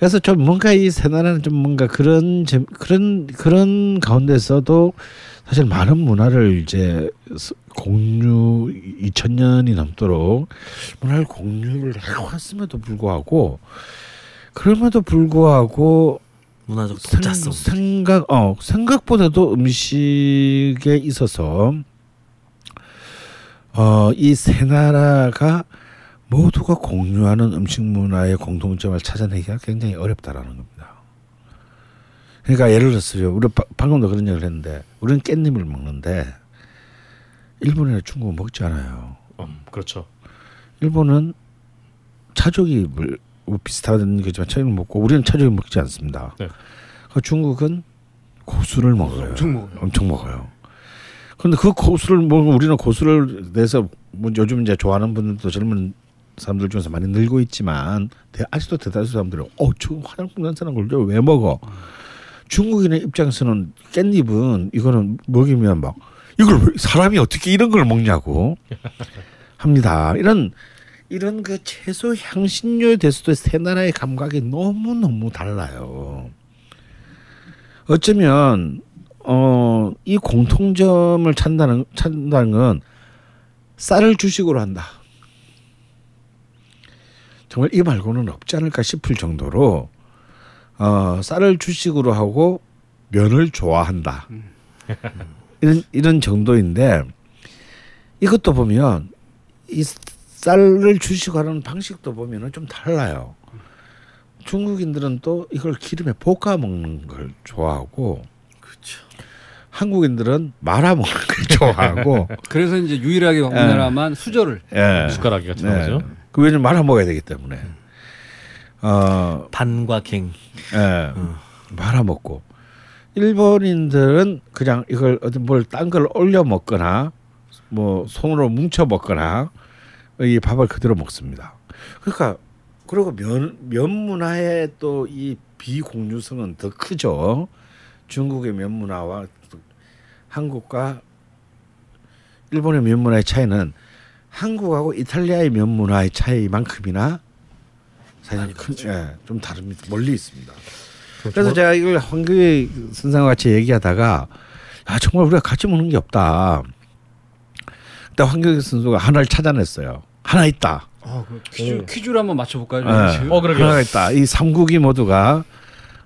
그래서 좀 뭔가 이 새나라는 좀 뭔가 그런 재- 그런 그런 가운데서도 사실 많은 문화를 이제 스- 공유 2000년이 넘도록 문화를 공유를 해왔음에도 불구하고 그럼에도 불구하고 문화적 생, 독자성. 생각 어 생각보다도 음식에 있어서 어이 세 나라가 모두가 공유하는 음식 문화의 공통점을 찾아내기가 굉장히 어렵다라는 겁니다. 그러니까 예를 들어서요. 우리 바- 방금도 그런 얘기를 했는데 우리는 깻잎을 먹는데 일본이나 중국은 먹지 않아요. 음, 그렇죠. 일본은 차조기를 뭐 비슷한 거지만 차조기 먹고 우리는 차조기 먹지 않습니다. 네. 그 중국은 고수를 먹어요. 엄청 먹어요. 엄청 먹어요. 그런데 그 고수를 먹으면 우리는 고수를 내서 뭐 요즘 이제 좋아하는 분들도 젊은 사람들 중에서 많이 늘고 있지만 대- 아직도 대다수 사람들은 어저 화장품 냄새나는 걸왜 먹어? 중국인의 입장에서는 깻잎은 이거는 먹이면 막 이걸 왜 사람이 어떻게 이런 걸 먹냐고 합니다. 이런 이런 그 채소 향신료에 대해서도 세 나라의 감각이 너무 너무 달라요. 어쩌면 어, 이 공통점을 찾는다는 찾는다는 건 쌀을 주식으로 한다. 정말 이 말고는 없지 않을까 싶을 정도로 어, 쌀을 주식으로 하고 면을 좋아한다. 이런 이런 정도인데 이것도 보면 이 쌀을 주식하는 방식도 보면은 좀 달라요. 중국인들은 또 이걸 기름에 볶아 먹는 걸 좋아하고 그렇죠. 한국인들은 말아 먹는 걸 좋아하고 그래서 이제 유일하게 우리나라만 수저를 예. 숟가락이 같이 네. 나오죠. 그 왜냐면 말아 먹어야 되기 때문에 어, 반과 갱. 예. 말아 먹고 일본인들은 그냥 이걸 어디 뭘딴 걸 올려 먹거나 뭐 손으로 뭉쳐 먹거나 이 밥을 그대로 먹습니다. 그러니까 그리고 면, 면 문화의 또 이 비공유성은 더 크죠. 중국의 면 문화와 또 한국과 일본의 면 문화의 차이는 한국하고 이탈리아의 면 문화의 차이만큼이나 사실 큰, 예, 좀 다릅니다. 멀리 있습니다. 그래서 제가 이걸 황교희 선생과 같이 얘기하다가 아 정말 우리가 같이 먹는 게 없다. 그때 황교희 선수가 하나를 찾아냈어요. 하나 있다. 아, 그 퀴즈, 오. 퀴즈를 한번 맞춰볼까요? 예. 지금? 어, 그러게요. 하나가 있다. 이 삼국이 모두가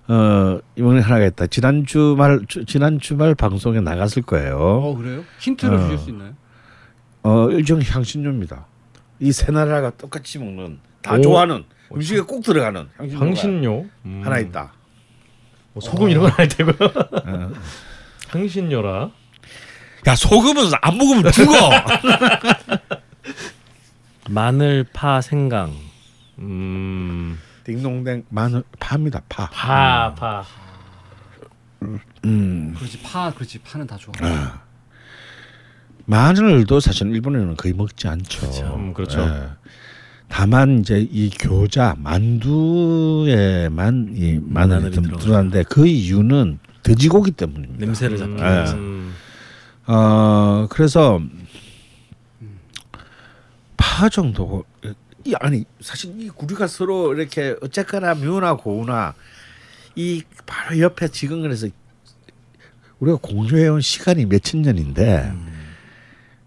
어 이번에 하나가 있다. 지난 주말 주, 지난 주말 방송에 나갔을 거예요. 어 그래요? 힌트를 어. 주실 수 있나요? 어 일종 향신료입니다. 이 세 나라가 똑같이 먹는 다 오. 좋아하는 음식에 꼭 들어가는 향신료가 향신료 음. 하나 있다. 뭐 소금 이런 건알 테고요. 어. 향신료라. 야 소금은 안 먹으면 죽어. 마늘, 파, 생강. 음. 딩동댕 마늘 파입니다. 파. 파, 파. 음. 그렇지 파 그렇지 파는 다 좋아. 마늘도 사실 일본에는 거의 먹지 않죠. 음, 그렇죠. 예. 다만 이제 이 교자 만두에만 이 마늘이. 들어가는데 그 이유는 돼지고기 때문입니다. 냄새를 잡기 음. 위해서. 음. 어 그래서 파 정도 이 아니 사실 이 우리가 서로 이렇게 어쨌거나 묘나 고우나 이 바로 옆에 지금 그래서 우리가 공유해온 시간이 몇천 년인데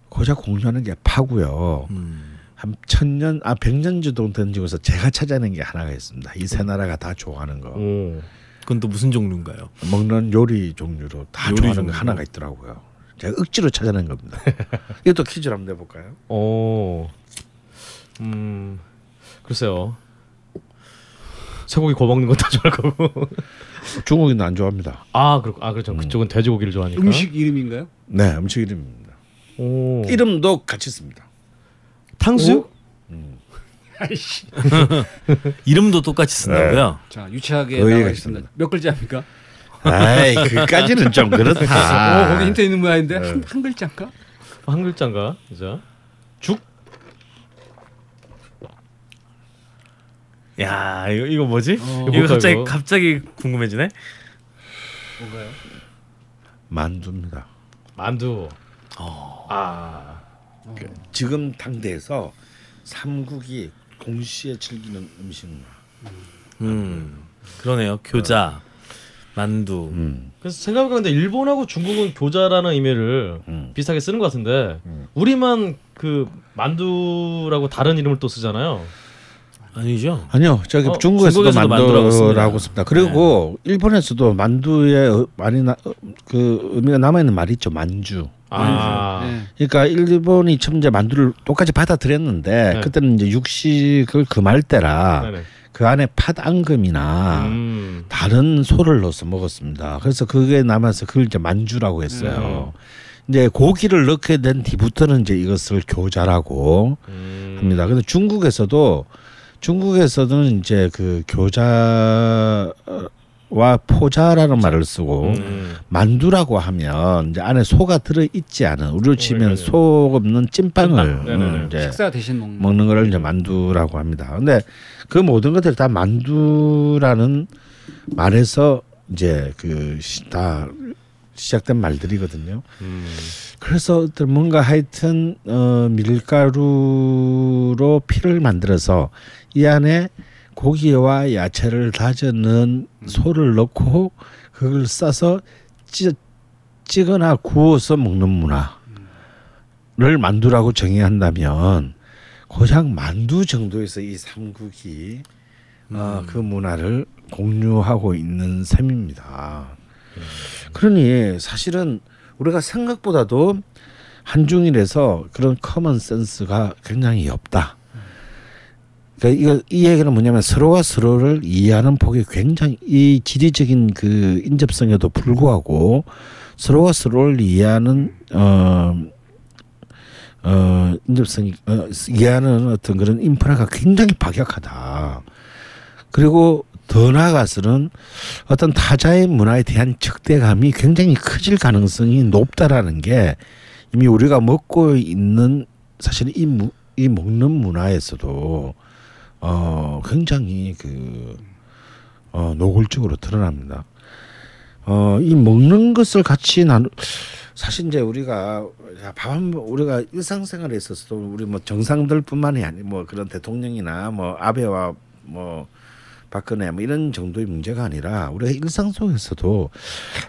고작 공유하는 게 파고요. 음. 한 천년 아 백년 정도 던지고서 제가 찾아낸 게 하나가 있습니다. 이 세 나라가 다 좋아하는 거 오. 그건 또 무슨 종류인가요? 먹는 요리 종류로 다 요리 좋아하는 종류. 거 하나가 있더라고요. 제가 억지로 찾아낸 겁니다. 이것도 퀴즈로 한번 내볼까요? 오. 음. 글쎄요. 쇠고기 구워 먹는 것도 좋아할 거고. 중국인은 안 좋아합니다. 아, 그렇고. 아, 그렇죠. 그쪽은 돼지고기를 좋아하니까. 음식 이름인가요? 네, 음식 이름입니다. 오. 이름도 같이 씁니다. 탕수육? 아이씨. 이름도 똑같이 쓴다고요? 자 유치하게 거의 나와 같습니다. 있습니다. 몇 글자입니까? 아이, 그까지는 좀 어, 그렇다. 거기 힌트 있는 모양인데 네. 한, 한 글자인가? 한 글자인가? 그죠? 죽? 야 이거 이거 뭐지? 어. 이거 갑자기 이거. 갑자기 궁금해지네. 뭔가요? 만두입니다. 만두. 어. 아. 지금 당대에서 삼국이 동시에 즐기는 음식입니다. 음 그러네요. 교자, 만두. 음. 그래서 생각해보는데 일본하고 중국은 교자라는 의미를 음. 비슷하게 쓰는 것 같은데 음. 우리만 그 만두라고 다른 이름을 또 쓰잖아요. 아니죠? 아니요, 저기 어, 중국에서도 중국에서도 만두라고 씁니다. 그리고 일본에서도 만두에 어, 많이 나, 어, 그 의미가 남아 있는 말이 있죠, 만주. 아. 네. 그러니까 일본이 처음 이제 만두를 똑같이 받아들였는데 네. 그때는 이제 육식을 금할 때라 네네. 그 안에 팥앙금이나 음. 다른 소를 넣어서 먹었습니다. 그래서 그게 남아서 그걸 이제 만주라고 했어요. 이제 고기를 넣게 된 뒤부터는 이제 이것을 교자라고 음. 합니다. 근데 중국에서도 중국에서는 이제 그 교자 와 포자라는 말을 쓰고 음. 만두라고 하면 이제 안에 소가 들어 있지 않은 우리로 치면 그러니까요. 소 없는 찐빵을 찐빵. 네네네. 음, 이제 식사 대신 먹는. 먹는 거를 이제 만두라고 합니다. 근데 그 모든 것들이 다 만두라는 말에서 이제 그 다 시작된 말들이거든요. 음. 그래서 뭔가 하여튼 어 밀가루로 피를 만들어서 이 안에 고기와 야채를 다져 넣은 소를 넣고 그걸 싸서 찌, 찌거나 구워서 먹는 문화를 만두라고 정의한다면 고작 만두 정도에서 이 삼국이 어, 그 문화를 공유하고 있는 셈입니다. 그러니 사실은 우리가 생각보다도 한중일에서 그런 common sense가 굉장히 없다. 그러니까 이거 이 얘기는 뭐냐면 서로가 서로를 이해하는 폭이 굉장히 이 지리적인 그 인접성에도 불구하고 서로가 서로를 이해하는 어. 어 인접성이 어, 이해하는 어떤 그런 인프라가 굉장히 박약하다. 그리고 더 나아가서는 어떤 타자의 문화에 대한 적대감이 굉장히 커질 가능성이 높다라는 게 이미 우리가 먹고 있는 사실 이, 무, 이 먹는 문화에서도 어 굉장히 그 어, 노골적으로 드러납니다. 어, 이 먹는 것을 같이 나누 사실 이제 우리가 밥한 우리가 일상생활에 있어서도 우리 뭐 정상들뿐만이 아니 뭐 그런 대통령이나 뭐 아베와 뭐 박근혜 뭐 이런 정도의 문제가 아니라 우리가 일상 속에서도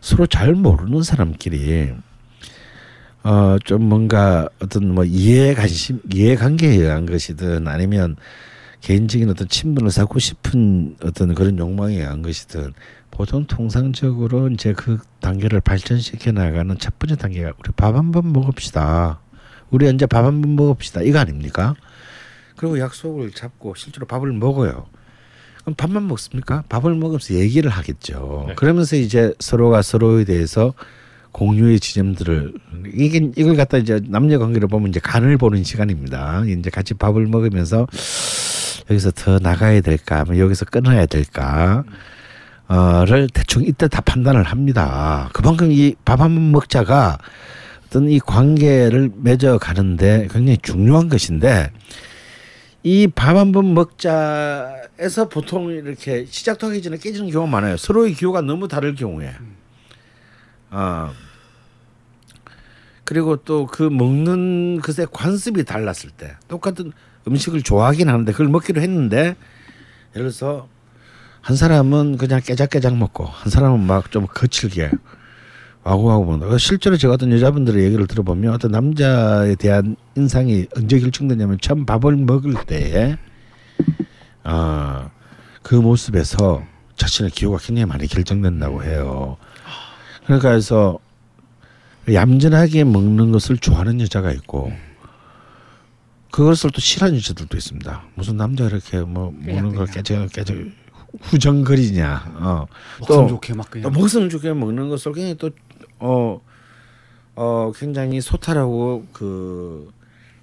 서로 잘 모르는 사람끼리 어 좀 뭔가 어떤 뭐 이해 관심 이해 관계에 의한 것이든 아니면 개인적인 어떤 친분을 쌓고 싶은 어떤 그런 욕망에 의한 것이든 보통 통상적으로 이제 그 단계를 발전시켜 나가는 첫 번째 단계가 우리 밥 한 번 먹읍시다. 우리 이제 밥 한 번 먹읍시다. 이거 아닙니까? 그리고 약속을 잡고 실제로 밥을 먹어요. 그럼 밥만 먹습니까? 밥을 먹으면서 얘기를 하겠죠. 네. 그러면서 이제 서로가 서로에 대해서 공유의 지점들을 이게 이걸 갖다 이제 남녀 관계를 보면 이제 간을 보는 시간입니다. 이제 같이 밥을 먹으면서 여기서 더 나가야 될까, 뭐 여기서 끊어야 될까. 어를 대충 이때 다 판단을 합니다. 그만큼 이 밥 한 번 먹자가 어떤 이 관계를 맺어 가는데 굉장히 중요한 것인데 이 밥 한 번 먹자에서 보통 이렇게 시작도 하기 전에 깨지는 경우가 많아요. 서로의 기호가 너무 다를 경우에. 아 그리고 또 그 먹는 것의 관습이 달랐을 때 똑같은 음식을 좋아하긴 하는데 그걸 먹기로 했는데 예를 들어서 한 사람은 그냥 깨작깨작 먹고 한 사람은 막 좀 거칠게 와구와구 먹는다. 실제로 제가 어떤 여자분들의 얘기를 들어보면 어떤 남자에 대한 인상이 언제 결정되냐면 처음 밥을 먹을 때에 아 그 모습에서 자신의 기호가 굉장히 많이 결정된다고 해요. 그러니까 해서 얌전하게 먹는 것을 좋아하는 여자가 있고 그것을 또 싫어하는 여자들도 있습니다. 무슨 남자 이렇게 뭐 먹는 걸 깨져 깨져 후정거리냐. 어. 먹으면 좋게 막 그냥 또 먹으면 좋게 먹는 것을 굉장히 또 어, 어, 굉장히 소탈하고 그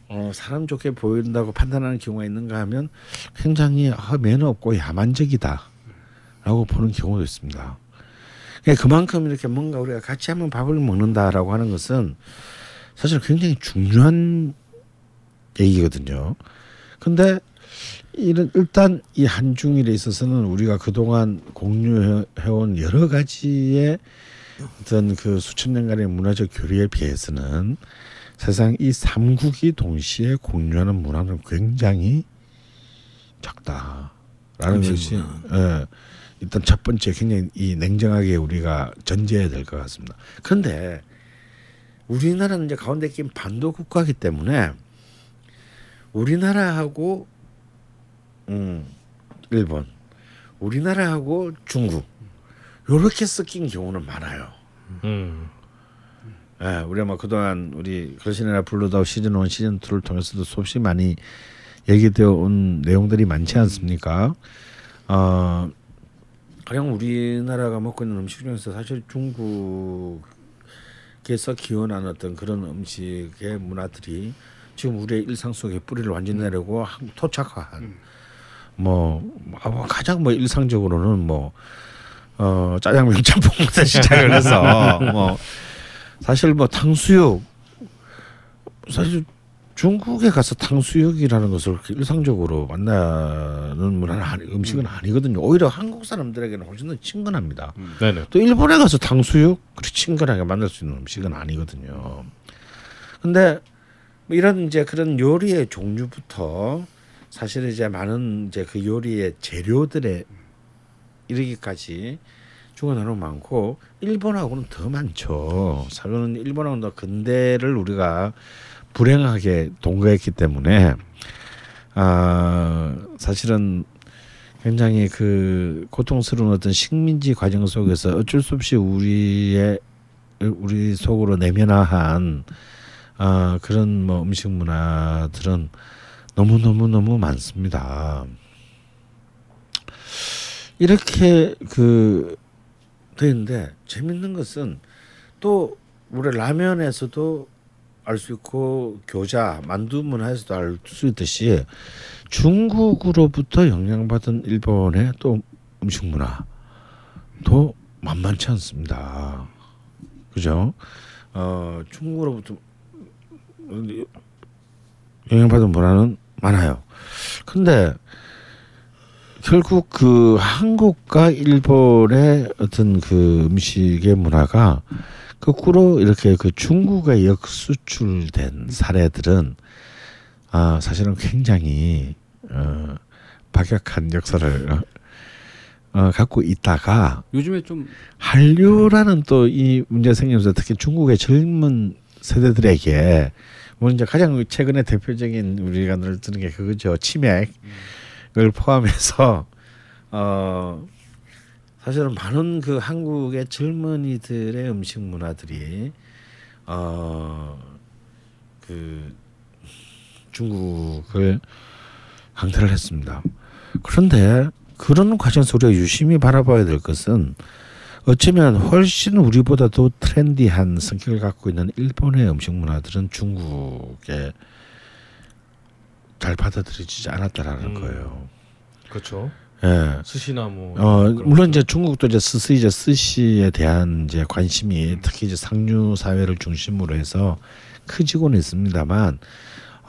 어, 사람 좋게 보인다고 판단하는 경우가 있는가 하면 굉장히 아, 매너 없고 야만적이다라고 보는 경우도 있습니다. 그러니까 그만큼 이렇게 뭔가 우리가 같이 한번 밥을 먹는다라고 하는 것은 사실 굉장히 중요한 얘기거든요. 근데 이런 일단 이 한중일에 있어서는 우리가 그동안 공유해온 여러 가지의 어떤 그 수천 년간의 문화적 교류에 비해서는 사실상 이 삼국이 동시에 공유하는 문화는 굉장히 작다라는 것이. 예, 일단 첫 번째 굉장히 이 냉정하게 우리가 전제해야 될 것 같습니다. 그런데 우리나라는 이제 가운데 낀 반도 국가이기 때문에 우리나라하고 음, 일본, 우리나라하고 중국 요렇게 섞인 경우는 많아요. 음. 예, 우리가 뭐 그동안 우리 그러시나라 블루다우 시즌 1, 시즌 2를 통해서도 수없이 많이 얘기되어 온 내용들이 많지 않습니까? 어, 가령 우리나라가 먹고 있는 음식 중에서 사실 중국에서 기원한 어떤 그런 음식의 문화들이 지금 우리의 일상 속에 뿌리를 완전히 내리고 한국 토착화한 뭐 아, 뭐 가장 뭐 일상적으로는 뭐 어, 짜장면 짬뽕부터 시작을 해서 뭐 사실 뭐 탕수육 사실 중국에 가서 탕수육이라는 것을 그렇게 일상적으로 만나는 문화는 음식은 아니거든요. 오히려 한국 사람들에게는 훨씬 더 친근합니다. 네네. 또 일본에 가서 탕수육 그렇게 친근하게 만날 수 있는 음식은 아니거든요. 근데 뭐 이런 이제 그런 요리의 종류부터 사실 이제 많은 이제 그 요리의 재료들에 이르기까지 너무 많고 일본하고는 더 많죠. 사실은 일본하고는 더 근대를 우리가 불행하게 동거했기 때문에 아 사실은 굉장히 그 고통스러운 어떤 식민지 과정 속에서 어쩔 수 없이 우리의 우리 속으로 내면화한 아 그런 뭐 음식 문화들은 너무 너무 너무 많습니다. 이렇게 그 되는데 재밌는 것은 또 우리 라면에서도 알 수 있고 교자 만두 문화에서도 알 수 있듯이 중국으로부터 영향받은 일본의 또 음식 문화도 만만치 않습니다. 그죠? 어 중국으로부터 영향받은 문화는 많아요. 근데 결국 그 한국과 일본의 어떤 그 음식의 문화가 거꾸로 이렇게 그 중국에 역수출된 사례들은 아 사실은 굉장히 어 박약한 역사를 어, 어, 갖고 있다가 요즘에 좀 한류라는 또 이 문제 생기면서 특히 중국의 젊은 세대들에게 뭐 이제 가장 최근에 대표적인 우리가 늘 듣는 게 그거죠 치맥을 포함해서 어 사실은 많은 그 한국의 젊은이들의 음식 문화들이 어그 중국을 강타를 했습니다. 그런데 그런 과정에서 유심히 바라봐야 될 것은 어쩌면 훨씬 우리보다도 트렌디한 성격을 갖고 있는 일본의 음식 문화들은 중국에 잘 받아들여지지 않았다라는 음. 거예요. 그렇죠. 예. 스시나 뭐 어 물론. 이제 중국도 이제 스시 이제 스시에 대한 이제 관심이 특히 이제 상류 사회를 중심으로 해서 크지고는 있습니다만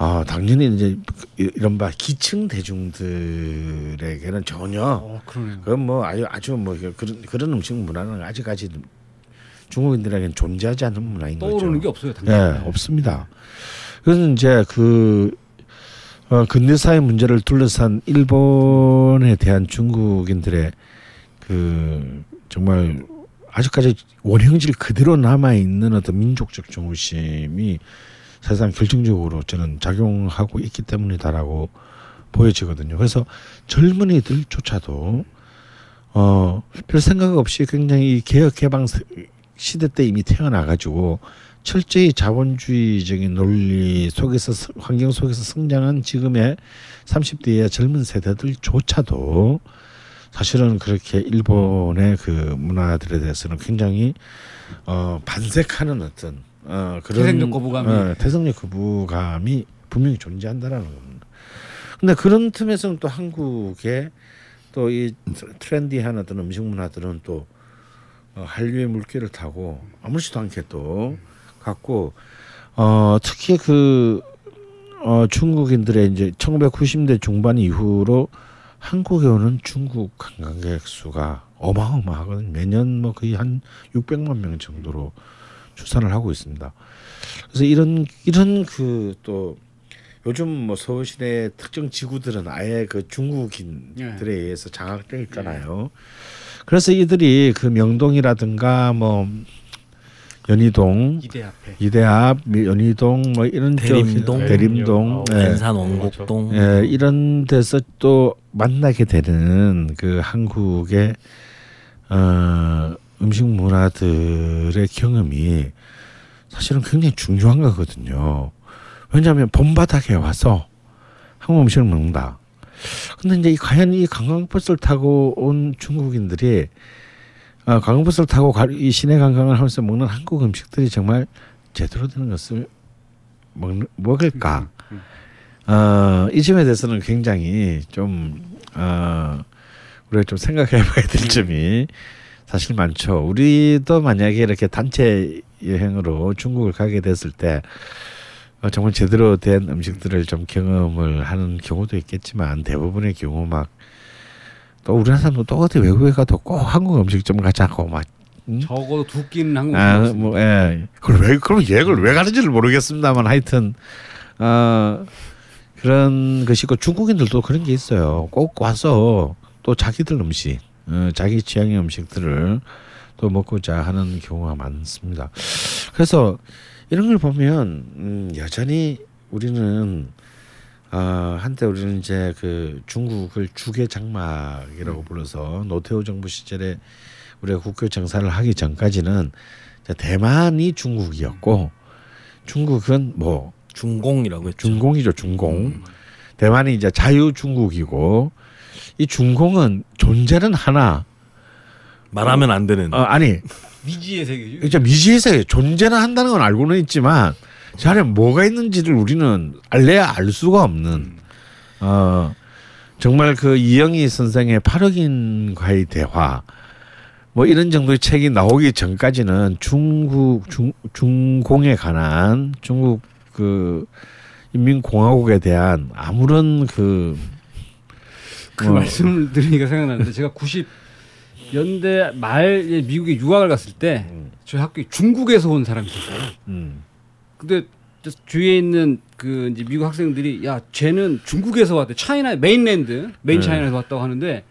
아 당연히 이제 이- 이른바 기층 대중들에게는 전혀 어. 그건 뭐 아주 아주 뭐 그런 그런 음식 문화는 아직까지 중국인들에게는 존재하지 않는 문화인 떠오르는 거죠. 게 없어요. 예, 당장. 없습니다. 그래서 이제 그 어, 근대 사회 문제를 둘러싼 일본에 대한 중국인들의 그 정말 아직까지 원형질 그대로 남아 있는 어떤 민족적 중심이 사실상 결정적으로 저는 작용하고 있기 때문이다라고 보여지거든요. 그래서 젊은이들조차도 어 별 생각 없이 굉장히 이 개혁 개방 세- 시대 때 이미 태어나 가지고 철저히 자본주의적인 논리 속에서 스- 환경 속에서 성장한 지금의 30대의 젊은 세대들조차도 사실은 그렇게 일본의 그 문화들에 대해서는 굉장히 어 반색하는 어떤 어 그런 태생적 거부감이. 어, 태생적 거부감이 분명히 존재한다라는 겁니다. 근데 그런 틈에서는 또 한국의 또 이 트렌디한 어떤 음식 문화들은 또 어, 한류의 물결을 타고 아무렇지도 않게 또 갖고 어 특히 그 어, 중국인들의 이제 1990대 중반 이후로 한국에 오는 중국 관광객 수가 어마어마하거든요. 매년 뭐 거의 한 600만 명 정도로 추산을 하고 있습니다. 그래서 이런 이런 그 또 요즘 뭐 서울 시내 특정 지구들은 아예 그 중국인들에 의해서 장악되어 있잖아요. 그래서 이들이 그 명동이라든가 뭐 연희동, 이대 앞에. 이대 앞, 연희동 뭐 이런 쪽, 대림동. 대림동, 아, 예. 안산 원곡동 예, 이런 데서 또 만나게 되는 그 한국의 어, 음식 문화들의 경험이 사실은 굉장히 중요한 거거든요. 왜냐하면 본바닥에 와서 한국 음식을 먹는다. 근데 이제 이 과연 이 관광버스를 타고 온 중국인들이 어, 관광버스를 타고 가- 이 시내 관광을 하면서 먹는 한국 음식들이 정말 제대로 되는 것을 먹, 먹을까? 어, 이 점에 대해서는 굉장히 좀 어, 우리가 좀 생각해봐야 될 점이 사실 많죠. 우리도 만약에 이렇게 단체 여행으로 중국을 가게 됐을 때 어, 정말 제대로 된 음식들을 좀 경험을 하는 경우도 있겠지만 대부분의 경우 막 또 우리나라 사람도 또 어디 외국에 가도 꼭 한국 음식점 가자고 막 음? 적어도 두 끼는 한국 아, 음식 뭐, 예. 그걸 왜, 그럼 얘를 왜 가는지를 모르겠습니다만 하여튼, 어, 그런 것이고 중국인들도 그런 게 있어요. 꼭 와서 또 자기들 음식, 어, 자기 취향의 음식들을 또 먹고자 하는 경우가 많습니다. 그래서 이런 걸 보면, 음, 여전히 우리는 어, 한때 우리는 이제 그 중국을 주계 장막이라고 불러서 노태우 정부 시절에 우리가 국교 정사를 하기 전까지는 대만이 중국이었고 중국은 뭐 중공이라고 했죠. 중공이죠 중공 대만이 이제 자유 중국이고 이 중공은 존재는 하나. 말하면 안 되는. 어, 아니. 미지의 세계죠. 이제 미지의 세계. 존재는 한다는 건 알고는 있지만 저 안에 뭐가 있는지를 우리는 알래야 알 수가 없는. 어 정말 그 이영희 선생의 8억인과의 대화 뭐 이런 정도의 책이 나오기 전까지는 중국 중 중공에 관한 중국 그 인민공화국에 대한 아무런 그 그 어. 말씀을 들으니까 생각나는데 제가 90년대 말에 미국에 유학을 갔을 때 저희 학교에 중국에서 온 사람이 있었어요. 음, 근데 주위에 있는 그 이제 미국 학생들이 야 쟤는 중국에서 왔대 China mainland main 네. China에서 왔다고 하는데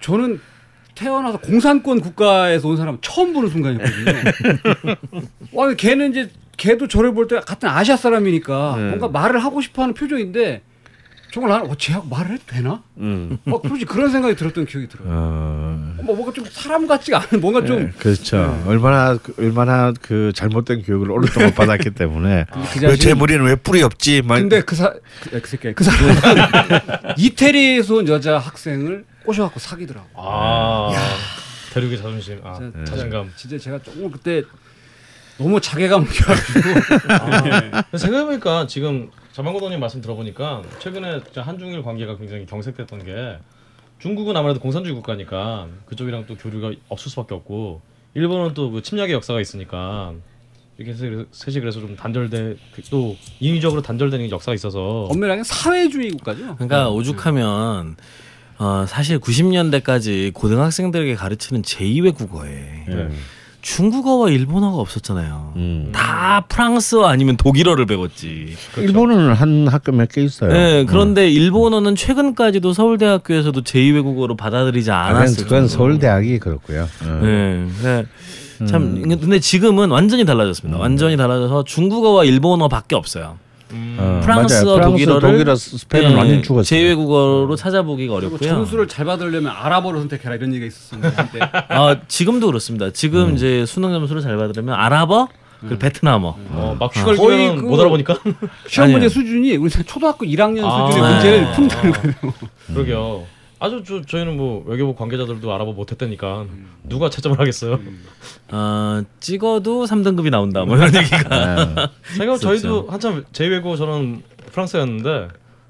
저는 태어나서 공산권 국가에서 온 사람 처음 보는 순간이었거든요. 와 걔는 이제 걔도 저를 볼 때 같은 아시아 사람이니까 네. 뭔가 말을 하고 싶어하는 표정인데 정말 나는 어, 쟤하고 말을 해도 되나? 음. 막 솔직히 그런 생각이 들었던 기억이 들어요. 어, 뭐 뭔가 좀 사람 같지가 않은 뭔가 좀 네, 그렇죠. 얼마나 그- 얼마나 그 잘못된 교육을 오랫동안 받았기 때문에 그왜 자식이- 제 머리는 왜 뿔이 없지? 막 근데 그 사, 그, 그 새끼, 그 사람 이태리에서 온 여자 학생을 꼬셔갖고 사귀더라고. 아 대륙의 자존심, 아 진짜- 자신감. 진짜 제가 조금 그때 너무 자괴감 느껴가지고. 아, 생각해보니까 지금 자만고도님 말씀 들어보니까 최근에 한중일 관계가 굉장히 경색됐던 게 중국은 아무래도 공산주의 국가니까 그쪽이랑 또 교류가 없을 수밖에 없고 일본은 또 그 침략의 역사가 있으니까 이렇게 셋이- 셋이 그래서 좀 단절돼 그또 인위적으로 단절되는 역사가 있어서 엄밀하게 사회주의 국가죠. 그러니까 오죽하면 어, 사실 90년대까지 고등학생들에게 가르치는 제2외 국어에 네. 중국어와 일본어가 없었잖아요. 음. 다 프랑스어 아니면 독일어를 배웠지. 일본은 한 학교 몇 개 있어요. 네, 그런데 일본어는 최근까지도 서울대학교에서도 제2외국어로 받아들이지 아, 그건, 않았어요. 그건 서울대학이 그렇고요. 어. 네, 네. 참 근데 지금은 완전히 달라졌습니다. 완전히 달라져서 중국어와 일본어밖에 없어요. 음, 어, 프랑스어, 맞아요. 프랑스, 독일어를 독일어, 스페인은 네, 완전 죽었어요. 제2외국어로 찾아보기가 그리고 어렵고요. 점수를 잘 받으려면 아랍어를 선택해라 이런 얘기가 있었는데 한때. 아, 지금도 그렇습니다. 지금 이제 수능 점수를 잘 받으려면 아랍어 그리고 베트남어. 어, 막 휴가를 거의 주면 그- 못 알아보니까 시험 문제. 수준이 우리 초등학교 1학년 아, 수준의 네. 문제를 푼다는 거예요. 그러게요. 아주 저, 저희는 뭐 외교부 관계자들도 알아보 못했다니까 누가 채점을 하겠어요. 어, 찍어도 3등급이 나온다. 뭐 이런 얘기가. 제가 저희도 한참 제2외고 저는 프랑스였는데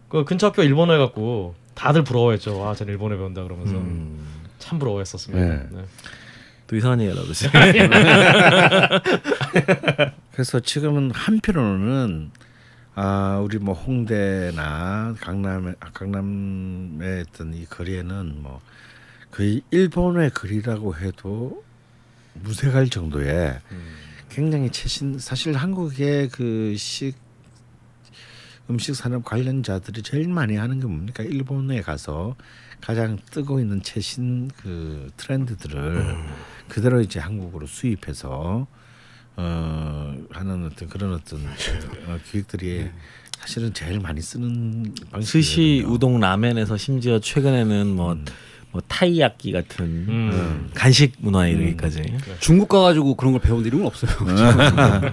그 근처 학교 일본어 해갖고 다들 부러워했죠. 아, 쟤는 일본어 배운다 그러면서 참 부러워했었습니다. 네. 네. 또 이상한 얘기라고 그러지. 그래서 지금은 한편으로는 아 우리 뭐 홍대나 강남에 강남에 있던 이 거리에는 뭐 거의 일본의 거리라고 해도 무색할 정도의 굉장히 최신 사실 한국의 그식 음식 산업 관련자들이 제일 많이 하는 게 뭡니까? 일본에 가서 가장 뜨고 있는 최신 그 트렌드들을 그대로 이제 한국으로 수입해서 어 하는 어떤 그런 어떤 어, 기획들이 사실은 제일 많이 쓰는 방식이거든요. 스시 우동 라멘에서 심지어 최근에는 뭐, 뭐 타이야끼 같은 음. 간식 문화에 이르기까지. 중국 가가지고 그런 걸 배운 일은 없어요.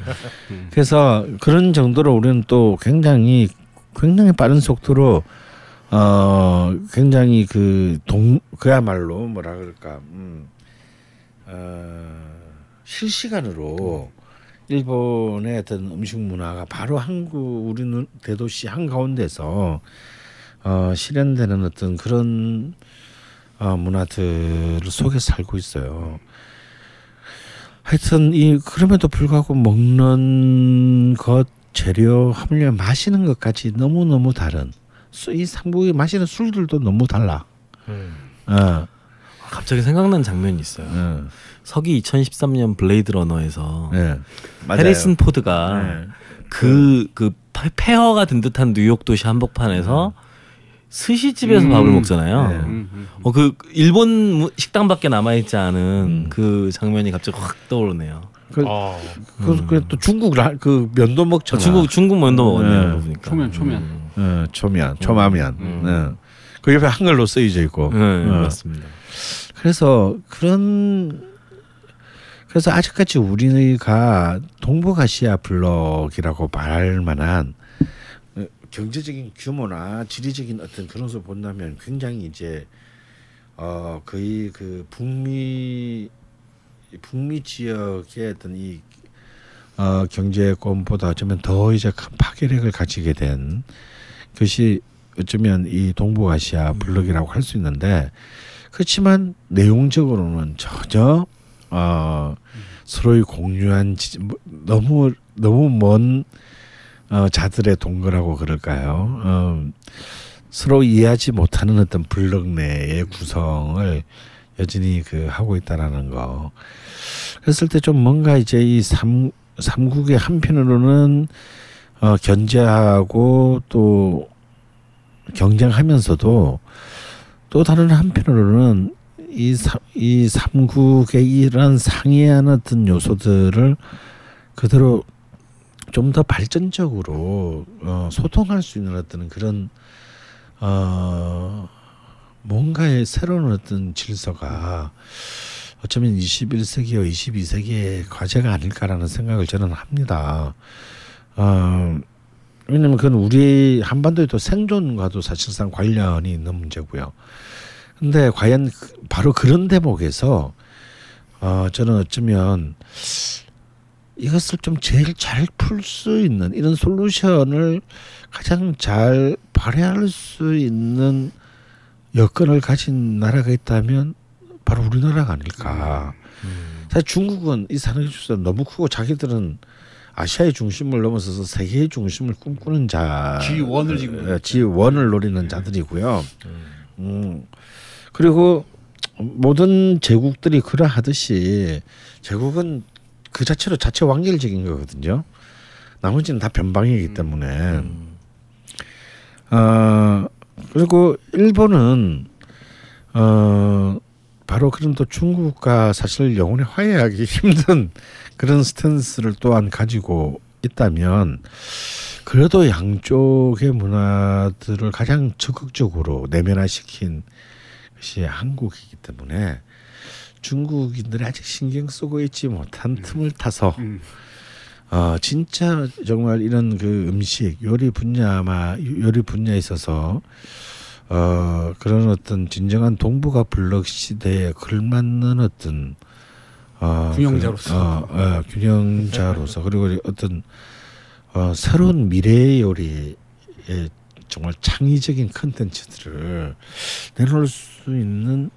그래서 그런 정도로 우리는 또 굉장히 굉장히 빠른 속도로 어 굉장히 그 동 그야말로 뭐라 그럴까 음, 어, 실시간으로 일본의 어떤 음식 문화가 바로 한국 우리 눈 대도시 한 가운데서 어 실현되는 어떤 그런 어 문화들 속에 살고 있어요. 하여튼 이 그럼에도 불구하고 먹는 것 재료 함량 마시는 것까지 너무 너무 다른 수- 이 삼국이 마시는 술들도 너무 달라. 음. 어, 갑자기 생각난 장면이 있어요. 어, 서기 2013년 블레이드 러너에서 네. 해리슨 포드가 네. 그, 그 파- 폐허가 된 듯한 뉴욕 도시 한복판에서 스시집에서 밥을 먹잖아요. 네. 음, 음. 어, 그 일본 무- 식당밖에 남아있지 않은 음. 그 장면이 갑자기 확 떠오르네요. 그, 아, 그, 그, 또 중국 라, 그 면도 먹잖아. 중국 중국 면도 먹었네요. 네. 보니까. 초면 초면. 음. 어, 초면, 초마면. 음. 네. 그 옆에 한글로 쓰여져 있고. 네, 어. 맞습니다. 그래서 그런 그래서 아직까지 우리가 동북아시아 블록이라고 말할 만한 어, 경제적인 규모나 지리적인 어떤 그런 것을 본다면 굉장히 이제 어 거의 그 북미 북미 지역의 어떤 이 어, 경제권보다 어쩌면 더 이제 큰 파괴력을 가지게 된 것이 어쩌면 이 동북아시아 블록이라고 할 수 있는데 그렇지만 내용적으로는 전혀 어, 서로의 공유한 지, 뭐, 너무 너무 먼 어, 자들의 동거라고 그럴까요? 어, 서로 이해하지 못하는 어떤 블록 내의 구성을 여전히 그 하고 있다라는 거. 그랬을 때 좀 뭔가 이제 이 삼, 삼국의 한편으로는 어, 견제하고 또 경쟁하면서도 또 다른 한편으로는 이, 삼국의 이런 상이한 어떤 요소들을 그대로 좀 더 발전적으로 어, 소통할 수 있는 어떤 그런 어, 뭔가의 새로운 어떤 질서가 어쩌면 21세기와 22세기의 과제가 아닐까라는 생각을 저는 합니다. 어, 왜냐면 그건 우리 한반도의 또 생존과도 사실상 관련이 있는 문제고요. 근데 과연 그- 바로 그런 대목에서 어, 저는 어쩌면 이것을 좀 제일 잘 풀 수 있는 이런 솔루션을 가장 잘 발휘할 수 있는 여건을 가진 나라가 있다면 바로 우리나라가 아닐까. 사실 중국은 이 산업의 주가 너무 크고 자기들은 아시아의 중심을 넘어서서 세계의 중심을 꿈꾸는 자 G1을 지금 예, G1을 노리는 자들이고요. 음. 그리고 모든 제국들이 그러하듯이 제국은 그 자체로 자체 완결적인 거거든요. 나머지는 다 변방이기 때문에. 어 그리고 일본은 어 바로 그런 또 중국과 사실 영원히 화해하기 힘든 그런 스탠스를 또한 가지고 있다면 그래도 양쪽의 문화들을 가장 적극적으로 내면화시킨 것이 한국이기 때문에 중국인들이 아직 신경 쓰고 있지 못한 틈을 타서 음. 어 진짜 정말 이런 그 음식 요리 분야마 요리 분야에 있어서 어 그런 어떤 진정한 동북아 블록 시대에 걸맞는 어떤 어 균형자로서. 그, 어, 어, 균형자로서 그리고 어떤 어 새로운 미래의 요리의 정말 창의적인 컨텐츠들을 내놓을 수 있는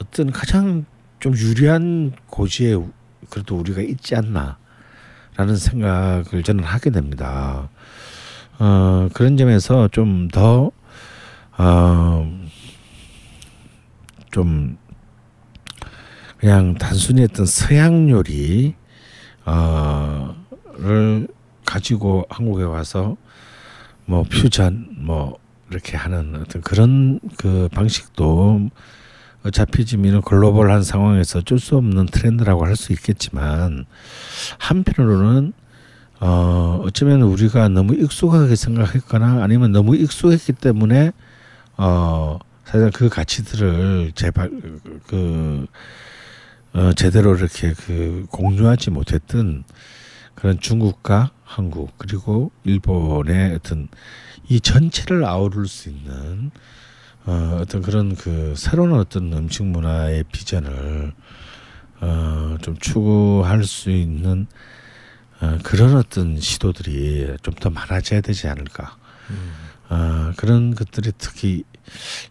어떤 가장 좀 유리한 고지에 그래도 우리가 있지 않나라는 생각을 저는 하게 됩니다. 어, 그런 점에서 좀 더, 어, 좀, 그냥 단순히 어떤 서양 요리, 어, 를 가지고 한국에 와서 뭐 퓨전, 뭐, 이렇게 하는 어떤 그런 그 방식도 어차피 지금 이런 글로벌한 상황에서 어쩔 수 없는 트렌드라고 할 수 있겠지만 한편으로는 어 어쩌면 우리가 너무 익숙하게 생각했거나 아니면 너무 익숙했기 때문에 어 사실 그 가치들을 제발 그 어, 제대로 이렇게 그 공유하지 못했던 그런 중국과 한국 그리고 일본의 어떤 이 전체를 아우를 수 있는 어, 어떤 그런 그 새로운 어떤 음식 문화의 비전을 어, 좀 추구할 수 있는 어, 그런 어떤 시도들이 좀 더 많아져야 되지 않을까. 어, 그런 것들이 특히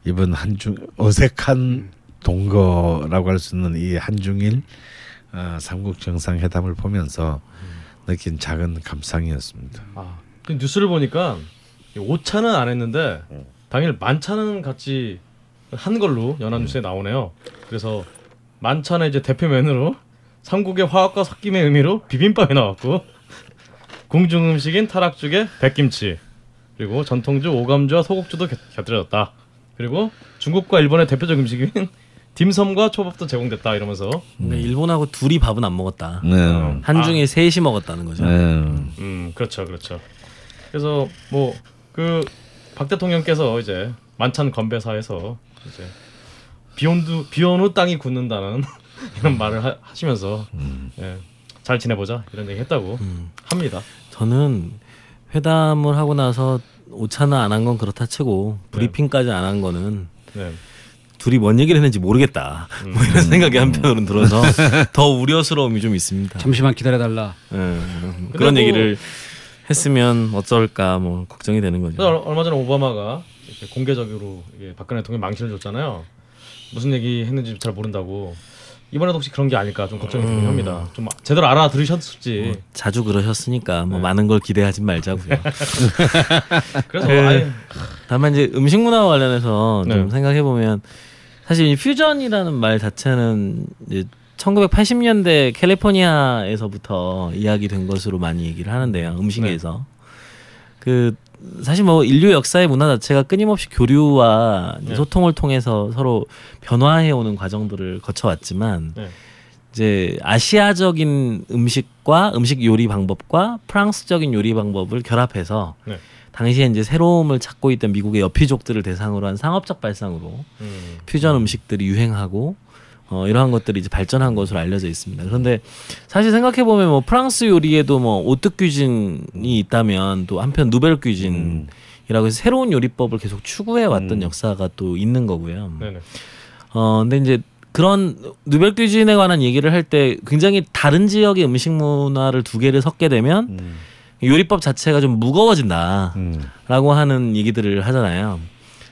이번 한중 어색한 동거라고 할 수 있는 이 한중일 어, 삼국 정상회담을 보면서 느낀 작은 감상이었습니다. 아, 그 뉴스를 보니까 이 오차는 안 했는데 당일 만찬은 같이 한 걸로 연합뉴스에 나오네요. 그래서 만찬의 이제 대표 메뉴로 삼국의 화학과 섞임의 의미로 비빔밥이 나왔고 궁중 음식인 타락죽에 백김치 그리고 전통주 오감주와 소곡주도 곁- 곁들여졌다. 그리고 중국과 일본의 대표적 음식인 딤섬과 초밥도 제공됐다 이러면서 그러니까 일본하고 둘이 밥은 안 먹었다. 네. 한중에 셋이 먹었다는 거죠. 네. 음 그렇죠 그렇죠 그래서 뭐 그 박 대통령께서 이제 만찬 건배사에서 이제 비온두 비온 후 땅이 굳는다는 이런 말을 하, 하시면서 예, 잘 지내보자 이런 얘기 했다고 음. 합니다 저는 회담을 하고 나서 오차나 안 한 건 그렇다 치고 브리핑까지 안 한 거는 네. 둘이 뭔 얘기를 했는지 모르겠다. 뭐 이런 생각이 한편으로는 들어서 더 우려스러움이 좀 있습니다. 잠시만 기다려달라. 예, 그런 뭐- 얘기를 했으면 어쩔까 뭐 걱정이 되는 거죠. 얼- 얼마 전에 오바마가 이렇게 공개적으로 이게 박근혜 대통령 망신을 줬잖아요. 무슨 얘기 했는지 잘 모른다고. 이번에도 혹시 그런 게 아닐까 좀 걱정이 되긴 합니다. 좀 제대로 알아들으셨을지. 뭐 자주 그러셨으니까 뭐 많은 걸 기대하지 말자고요. 그래서 그- 아예 다만 이제 음식 문화 관련해서 좀 네. 생각해 보면 사실 이 퓨전이라는 말 자체는 이제 1980년대 캘리포니아에서부터 이야기된 것으로 많이 얘기를 하는데요. 음식에서 그 사실 뭐 인류 역사의 문화 자체가 끊임없이 교류와 네. 소통을 통해서 서로 변화해 오는 과정들을 거쳐왔지만 네. 이제 아시아적인 음식과 음식 요리 방법과 프랑스적인 요리 방법을 결합해서 네. 당시에 이제 새로움을 찾고 있던 미국의 여피족들을 대상으로 한 상업적 발상으로 음. 퓨전 음식들이 유행하고 어, 이러한 것들이 이제 발전한 것으로 알려져 있습니다. 그런데 사실 생각해 보면 뭐 프랑스 요리에도 뭐 오뜨 퀴진이 있다면 또 한편 누벨 퀴진이라고 해서 새로운 요리법을 계속 추구해 왔던 역사가 또 있는 거고요. 네네. 어 근데 이제 그런 누벨 퀴진에 관한 얘기를 할 때 굉장히 다른 지역의 음식 문화를 두 개를 섞게 되면 음. 요리법 자체가 좀 무거워진다라고 음. 하는 얘기들을 하잖아요.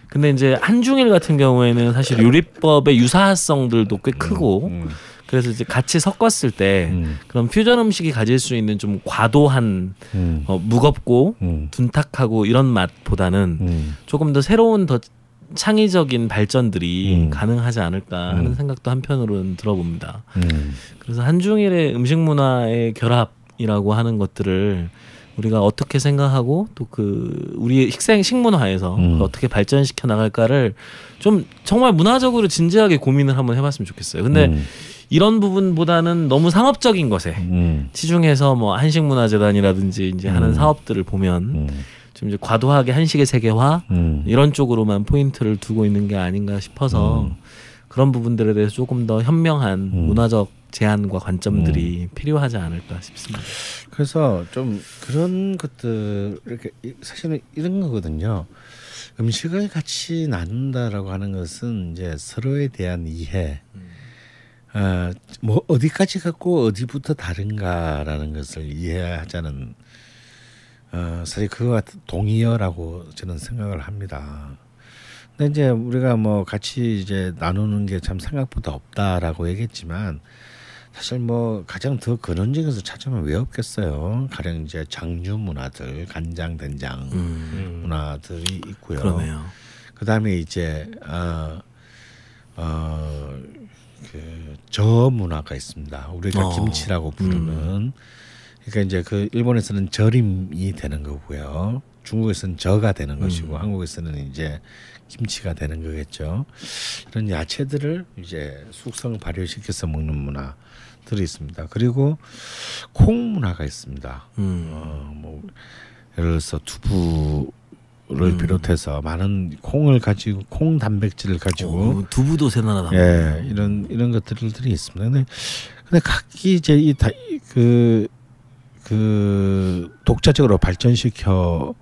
근데 이제 한중일 같은 경우에는 사실 요리법의 유사성들도 꽤 크고 음. 그래서 이제 같이 섞었을 때 음. 그런 퓨전 음식이 가질 수 있는 좀 과도한 음. 어, 무겁고 음. 둔탁하고 이런 맛보다는 음. 조금 더 새로운 더 창의적인 발전들이 음. 가능하지 않을까 하는 음. 생각도 한편으로는 들어봅니다. 음. 그래서 한중일의 음식 문화의 결합이라고 하는 것들을 우리가 어떻게 생각하고 또 그 우리의 식생 식문화에서 음. 어떻게 발전시켜 나갈까를 좀 정말 문화적으로 진지하게 고민을 한번 해봤으면 좋겠어요. 근데 음. 이런 부분보다는 너무 상업적인 것에 음. 치중해서 뭐 한식 문화재단이라든지 이제 하는 음. 사업들을 보면 음. 좀 이제 과도하게 한식의 세계화 음. 이런 쪽으로만 포인트를 두고 있는 게 아닌가 싶어서 음. 그런 부분들에 대해서 조금 더 현명한 음. 문화적 제안과 관점들이 필요하지 않을까 싶습니다. 그래서 좀 그런 것들 이렇게 이- 사실은 이런 거거든요. 음식을 같이 나눈다라고 하는 것은 이제 서로에 대한 이해, 어, 뭐 어디까지 갖고 어디부터 다른가라는 것을 이해하자는 어, 사실 그와 동의어라고 저는 생각을 합니다. 근데 이제 우리가 뭐 같이 이제 나누는 게 참 생각보다 없다라고 얘기했지만 사실 뭐 가장 더 근원적에서 찾으면 왜 없겠어요. 가령 이제 장류 문화들, 간장, 된장 음, 음. 문화들이 있고요. 그러네요. 그다음에 이제 어 어 그저 문화가 있습니다. 우리가 어. 김치라고 부르는 그러니까 이제 그 일본에서는 절임이 되는 거고요. 중국에서는 저가 되는 것이고 한국에서는 이제 김치가 되는 거겠죠. 이런 야채들을 이제 숙성 발효시켜서 먹는 문화 들이 있습니다. 그리고 콩 문화가 있습니다. 음. 어, 뭐 예를 들어서 두부를 비롯해서 많은 콩을 가지고 콩 단백질을 가지고 어, 두부도 세나나 다. 예 이런 이런 것들이 있습니다. 근데 근데 각기 이제 이그 그 독자적으로 발전시켜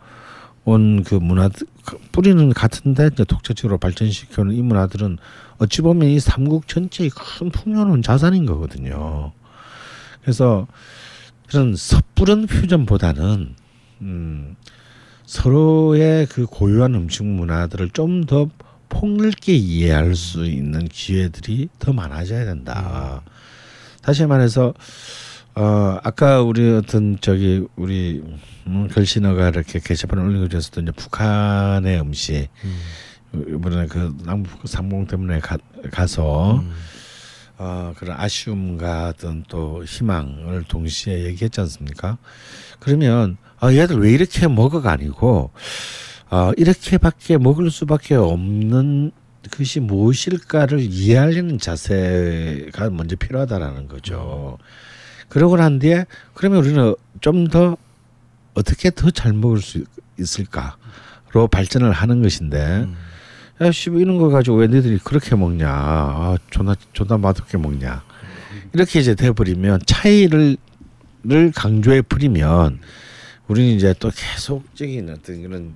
온 그 문화 뿌리는 같은데 이제 독자적으로 발전시켜 온이 문화들은 어찌 보면 이 삼국 전체의 큰 풍요로운 자산인 거거든요. 그래서 그런 섣부른 퓨전보다는 음, 서로의 그 고유한 음식 문화들을 좀 더 폭넓게 이해할 수 있는 기회들이 더 많아져야 된다. 다시 말해서 어 아까 우리 어떤 저기 우리 음, 글씨너가 이렇게 게시판에 올린 것에서도 이제 북한의 음식 이번에 그 남북 상봉 때문에 가, 가서 음. 어, 그런 아쉬움과 어떤 또 희망을 동시에 얘기했지 않습니까? 그러면 아, 얘들 왜 이렇게 먹어가 아니고 어, 이렇게밖에 먹을 수밖에 없는 것이 무엇일까를 이해하려는 자세가 먼저 필요하다라는 거죠. 그러고 난 뒤에 그러면 우리는 좀 더 어떻게 더 잘 먹을 수 있을까로 발전을 하는 것인데 야, 씨, 이런 거 가지고 왜 너희들이 그렇게 먹냐? 아, 존나, 존나 맛없게 먹냐? 이렇게 이제 돼버리면 차이를, 를 강조해 버리면 우리는 이제 또 계속적인 어떤 그런,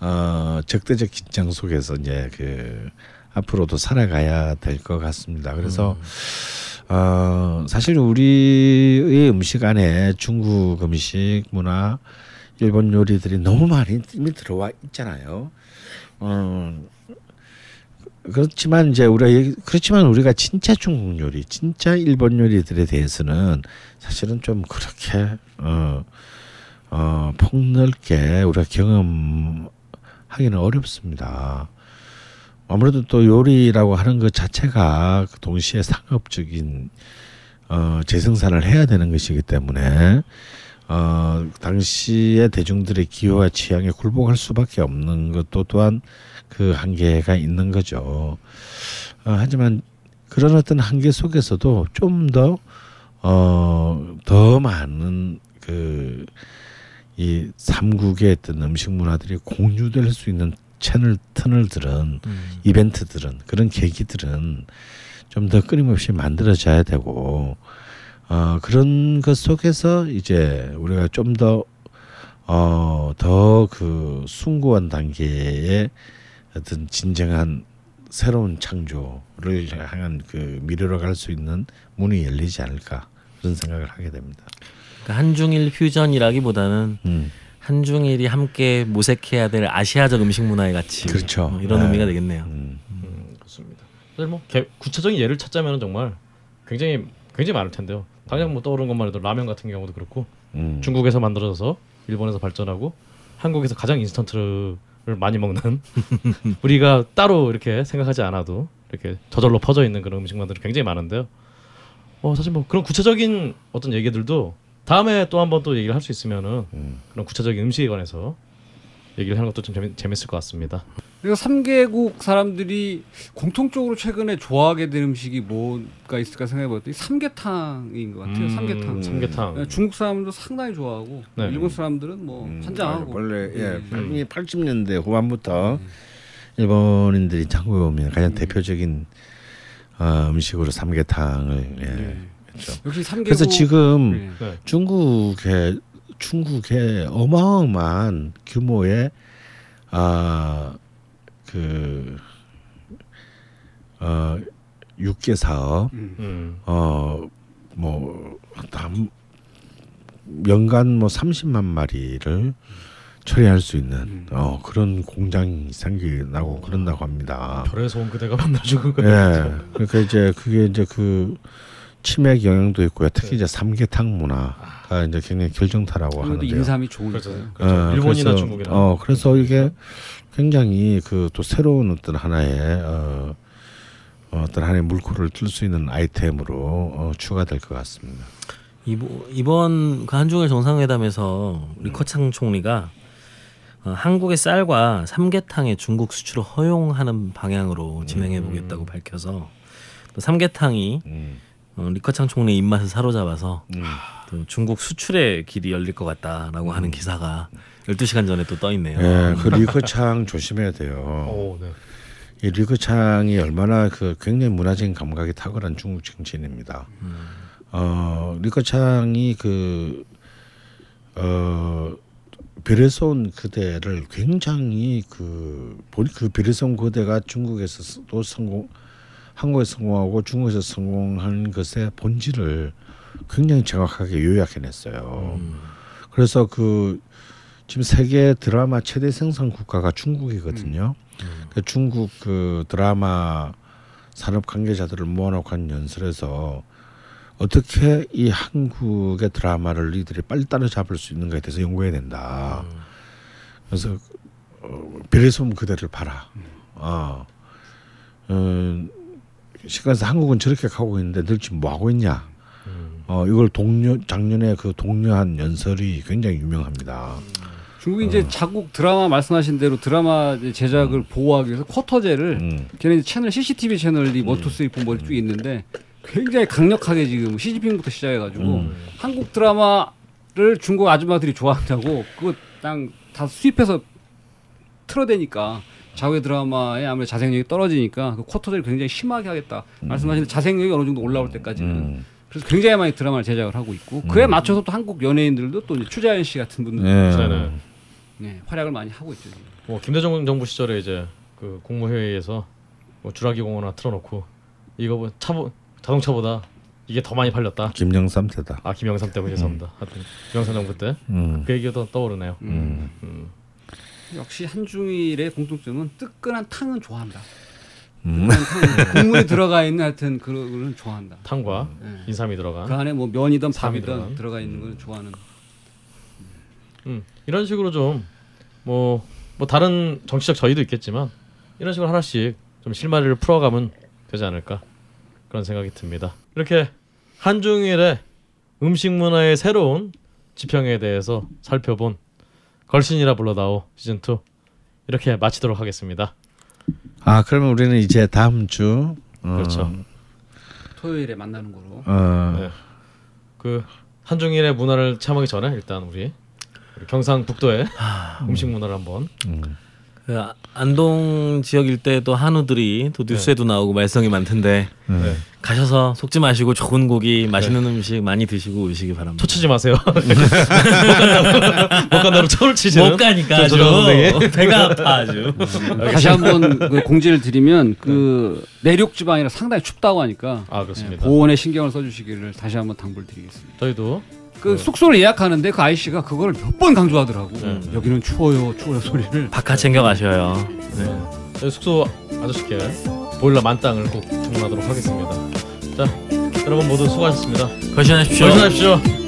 어, 적대적 긴장 속에서 이제 그 앞으로도 살아가야 될 것 같습니다. 그래서 어, 사실 우리의 음식 안에 중국 음식 문화, 일본 요리들이 너무 많이 이미 들어와 있잖아요. 어, 그렇지만 이제 우리가 얘기- 그렇지만 우리가 진짜 중국 요리, 진짜 일본 요리들에 대해서는 사실은 좀 그렇게 어, 어, 폭넓게 우리가 경험하기는 어렵습니다. 아무래도 또 요리라고 하는 것 자체가 동시에 상업적인 어, 재생산을 해야 되는 것이기 때문에 어, 당시의 대중들의 기호와 취향에 굴복할 수밖에 없는 것도 또한 그 한계가 있는 거죠. 어, 하지만 그런 어떤 한계 속에서도 좀 더 어, 더 많은 그 이 삼국의 어떤 음식 문화들이 공유될 수 있는 채널 터널들은 음. 이벤트들은 그런 계기들은 좀 더 끊임없이 만들어져야 되고 어 그런 것 속에서 이제 우리가 좀 더 어 더 그 숭고한 단계의 어떤 진정한 새로운 창조를 향한 그 미래로 갈 수 있는 문이 열리지 않을까 그런 생각을 하게 됩니다. 그러니까 한중일 퓨전이라기보다는 음. 한중일이 함께 모색해야 될 아시아적 음식 문화의 가치 그렇죠. 어, 이런 네. 의미가 되겠네요. 음. 음, 그렇습니다. 사실 뭐 개- 구체적인 예를 찾자면 정말 굉장히 굉장히 많을 텐데요. 당장 뭐 떠오르는 것만 해도 라면 같은 경우도 그렇고 음. 중국에서 만들어져서 일본에서 발전하고 한국에서 가장 인스턴트를 많이 먹는 우리가 따로 이렇게 생각하지 않아도 이렇게 저절로 퍼져 있는 그런 음식만들이 굉장히 많은데요. 어 사실 뭐 그런 구체적인 어떤 얘기들도 다음에 또 한번 또 얘기를 할 수 있으면은 음. 그런 구체적인 음식에 관해서 얘기를 하는 것도 좀 재미, 재밌을 것 같습니다. 그리고 3개국 사람들이 공통적으로 최근에 좋아하게 된 음식이 뭐가 있을까 생각해봤더니 삼계탕인 것 같아요. 음, 삼계탕. 삼계탕. 네, 중국 사람도 상당히 좋아하고 네. 일본 사람들은 뭐 음, 환장하고 아, 원래 예, 음. 이미 80년대 후반부터 일본인들이 한국에 오면 가장 대표적인 어, 음식으로 삼계탕을 예. 네. 그렇죠. 역시 삼계국 그래서 지금 네. 네. 중국의 중국의 어마어마한 규모의 아그 어, 육계 사업 음. 음. 어뭐 연간 뭐 30만 마리를 처리할 수 있는 음. 어 그런 공장이 생기나고 그런다고 합니다. 별에서 온 그대가 만나주고 예. 그러니까 이제 그게 이제 그 치맥 영향도 있고요. 특히 이제 삼계탕 문화가 이제 굉장히 결정타라고 하는데요. 인삼이 좋은 그렇죠. 그렇죠. 어, 일본이나 그래서, 중국이나. 어 그래서 이게 굉장히 그 또 새로운 어떤 하나의 어, 어떤 하나의 물꼬를 뜰 수 있는 아이템으로 어, 추가될 것 같습니다. 이보- 이번 그 한중일 정상회담에서 리커창 총리가 어, 한국의 쌀과 삼계탕의 중국 수출을 허용하는 방향으로 진행해 보겠다고 밝혀서 또 삼계탕이 음. 어, 리커창 총리의 입맛을 사로잡아서 음. 또 중국 수출의 길이 열릴 것 같다라고 하는 기사가 12시간 전에 또 떠 있네요. 예, 그 리커창 조심해야 돼요. 오, 네. 이 리커창이 얼마나 그 굉장히 문화적인 감각이 탁월한 중국 정치인입니다. 어, 리커창이 그 어, 별에서 온 그대를 굉장히 그, 본- 그 별에서 온 그대가 중국에서 도 성공, 한국에서 성공하고 중국에서 성공한 것의 본질을 굉장히 정확하게 요약해냈어요. 그래서 그 지금 세계 드라마 최대 생산 국가가 중국이거든요. 그 중국 그 드라마 산업 관계자들을 모아놓고 한 연설에서 어떻게 이 한국의 드라마를 이들이 빨리 따라잡을 수 있는가에 대해서 연구해야 된다. 그래서 어, 별에서 온 그대를 봐라. 어, 어, 시간에서 한국은 저렇게 가고 있는데 늬들 지금 뭐 하고 있냐? 어, 이걸 동료 작년에 그 독려한 연설이 굉장히 유명합니다. 중국이 이제 자국 드라마 말씀하신 대로 드라마 제작을 보호하기 위해서 쿼터제를 음. 걔네 채널 CCTV 채널이 one two three four 뭐 쭉 있는데 굉장히 강력하게 지금 시진핑부터 시작해가지고 음. 한국 드라마를 중국 아줌마들이 좋아한다고 그거 땅 다 수입해서 틀어대니까 자국의 드라마의 아무래도 자생력이 떨어지니까 그 쿼터제를 굉장히 심하게 하겠다 말씀하신 자생력이 어느 정도 올라올 때까지는 음. 그래서 굉장히 많이 드라마를 제작을 하고 있고 그에 맞춰서 또 한국 연예인들도 또 이제 추자연 씨 같은 분들 예. 네네. 네, 활약을 많이 하고 있죠. 지금. 뭐 김대중 정부 시절에 이제 그 국무회의에서 뭐 주라기 공원 하나 틀어놓고 이거 뭐 차보 자동차보다 이게 더 많이 팔렸다. 김영삼 때다. 아 김영삼 때문에 죄송합니다. 하여튼 김영삼 정부 때그 음. 얘기가 떠오르네요. 음. 음. 역시 한중일의 공통점은 뜨끈한 탕은 좋아한다. 음. 국물에 들어가 있는 하여튼 그런 거는 좋아한다. 탕과 네. 인삼이 들어간 그 안에 뭐 면이든 밥이든 들어간. 들어가 있는 걸 좋아하는. 음, 이런 식으로 좀 뭐 뭐 다른 정치적 저희도 있겠지만 이런 식으로 하나씩 좀 실마리를 풀어가면 되지 않을까 그런 생각이 듭니다. 이렇게 한중일의 음식 문화의 새로운 지평에 대해서 살펴본 걸신이라 불러다오 시즌 2 이렇게 마치도록 하겠습니다. 아 그러면 우리는 이제 다음 주 어, 그렇죠. 토요일에 만나는 거로. 어, 네. 그 한중일의 문화를 체험하기 전에 일단 우리, 우리 경상북도의 음식 문화를 한번 음. 그 아- 안동 지역 일대도 한우들이 또 뉴스에도 나오고 말썽이 많던데 음. 네. 가셔서 속지 마시고 좋은 고기 맛있는 음식 많이 드시고 오시기 바랍니다. 초치지 마세요. 못 간다고 초를 치시는 못 가니까 저- 아주. 배가 아파 아주. 다시 한번 그 공지를 드리면 그 내륙 지방이라 상당히 춥다고 하니까 아 네, 그렇습니다. 보온에 신경을 써주시기를 다시 한번 당부를 드리겠습니다. 저희도 그 숙소를 예약하는데 그 아이씨가 그걸 몇 번 강조하더라고. 네. 여기는 추워요, 추워요 소리를. 바카 챙겨 가셔요. 네. 저희 숙소 아저씨께 보일러 만땅을 꼭 주문하도록 하겠습니다. 자 여러분 모두 수고하셨습니다. 거신하십시오. 조심하십시오.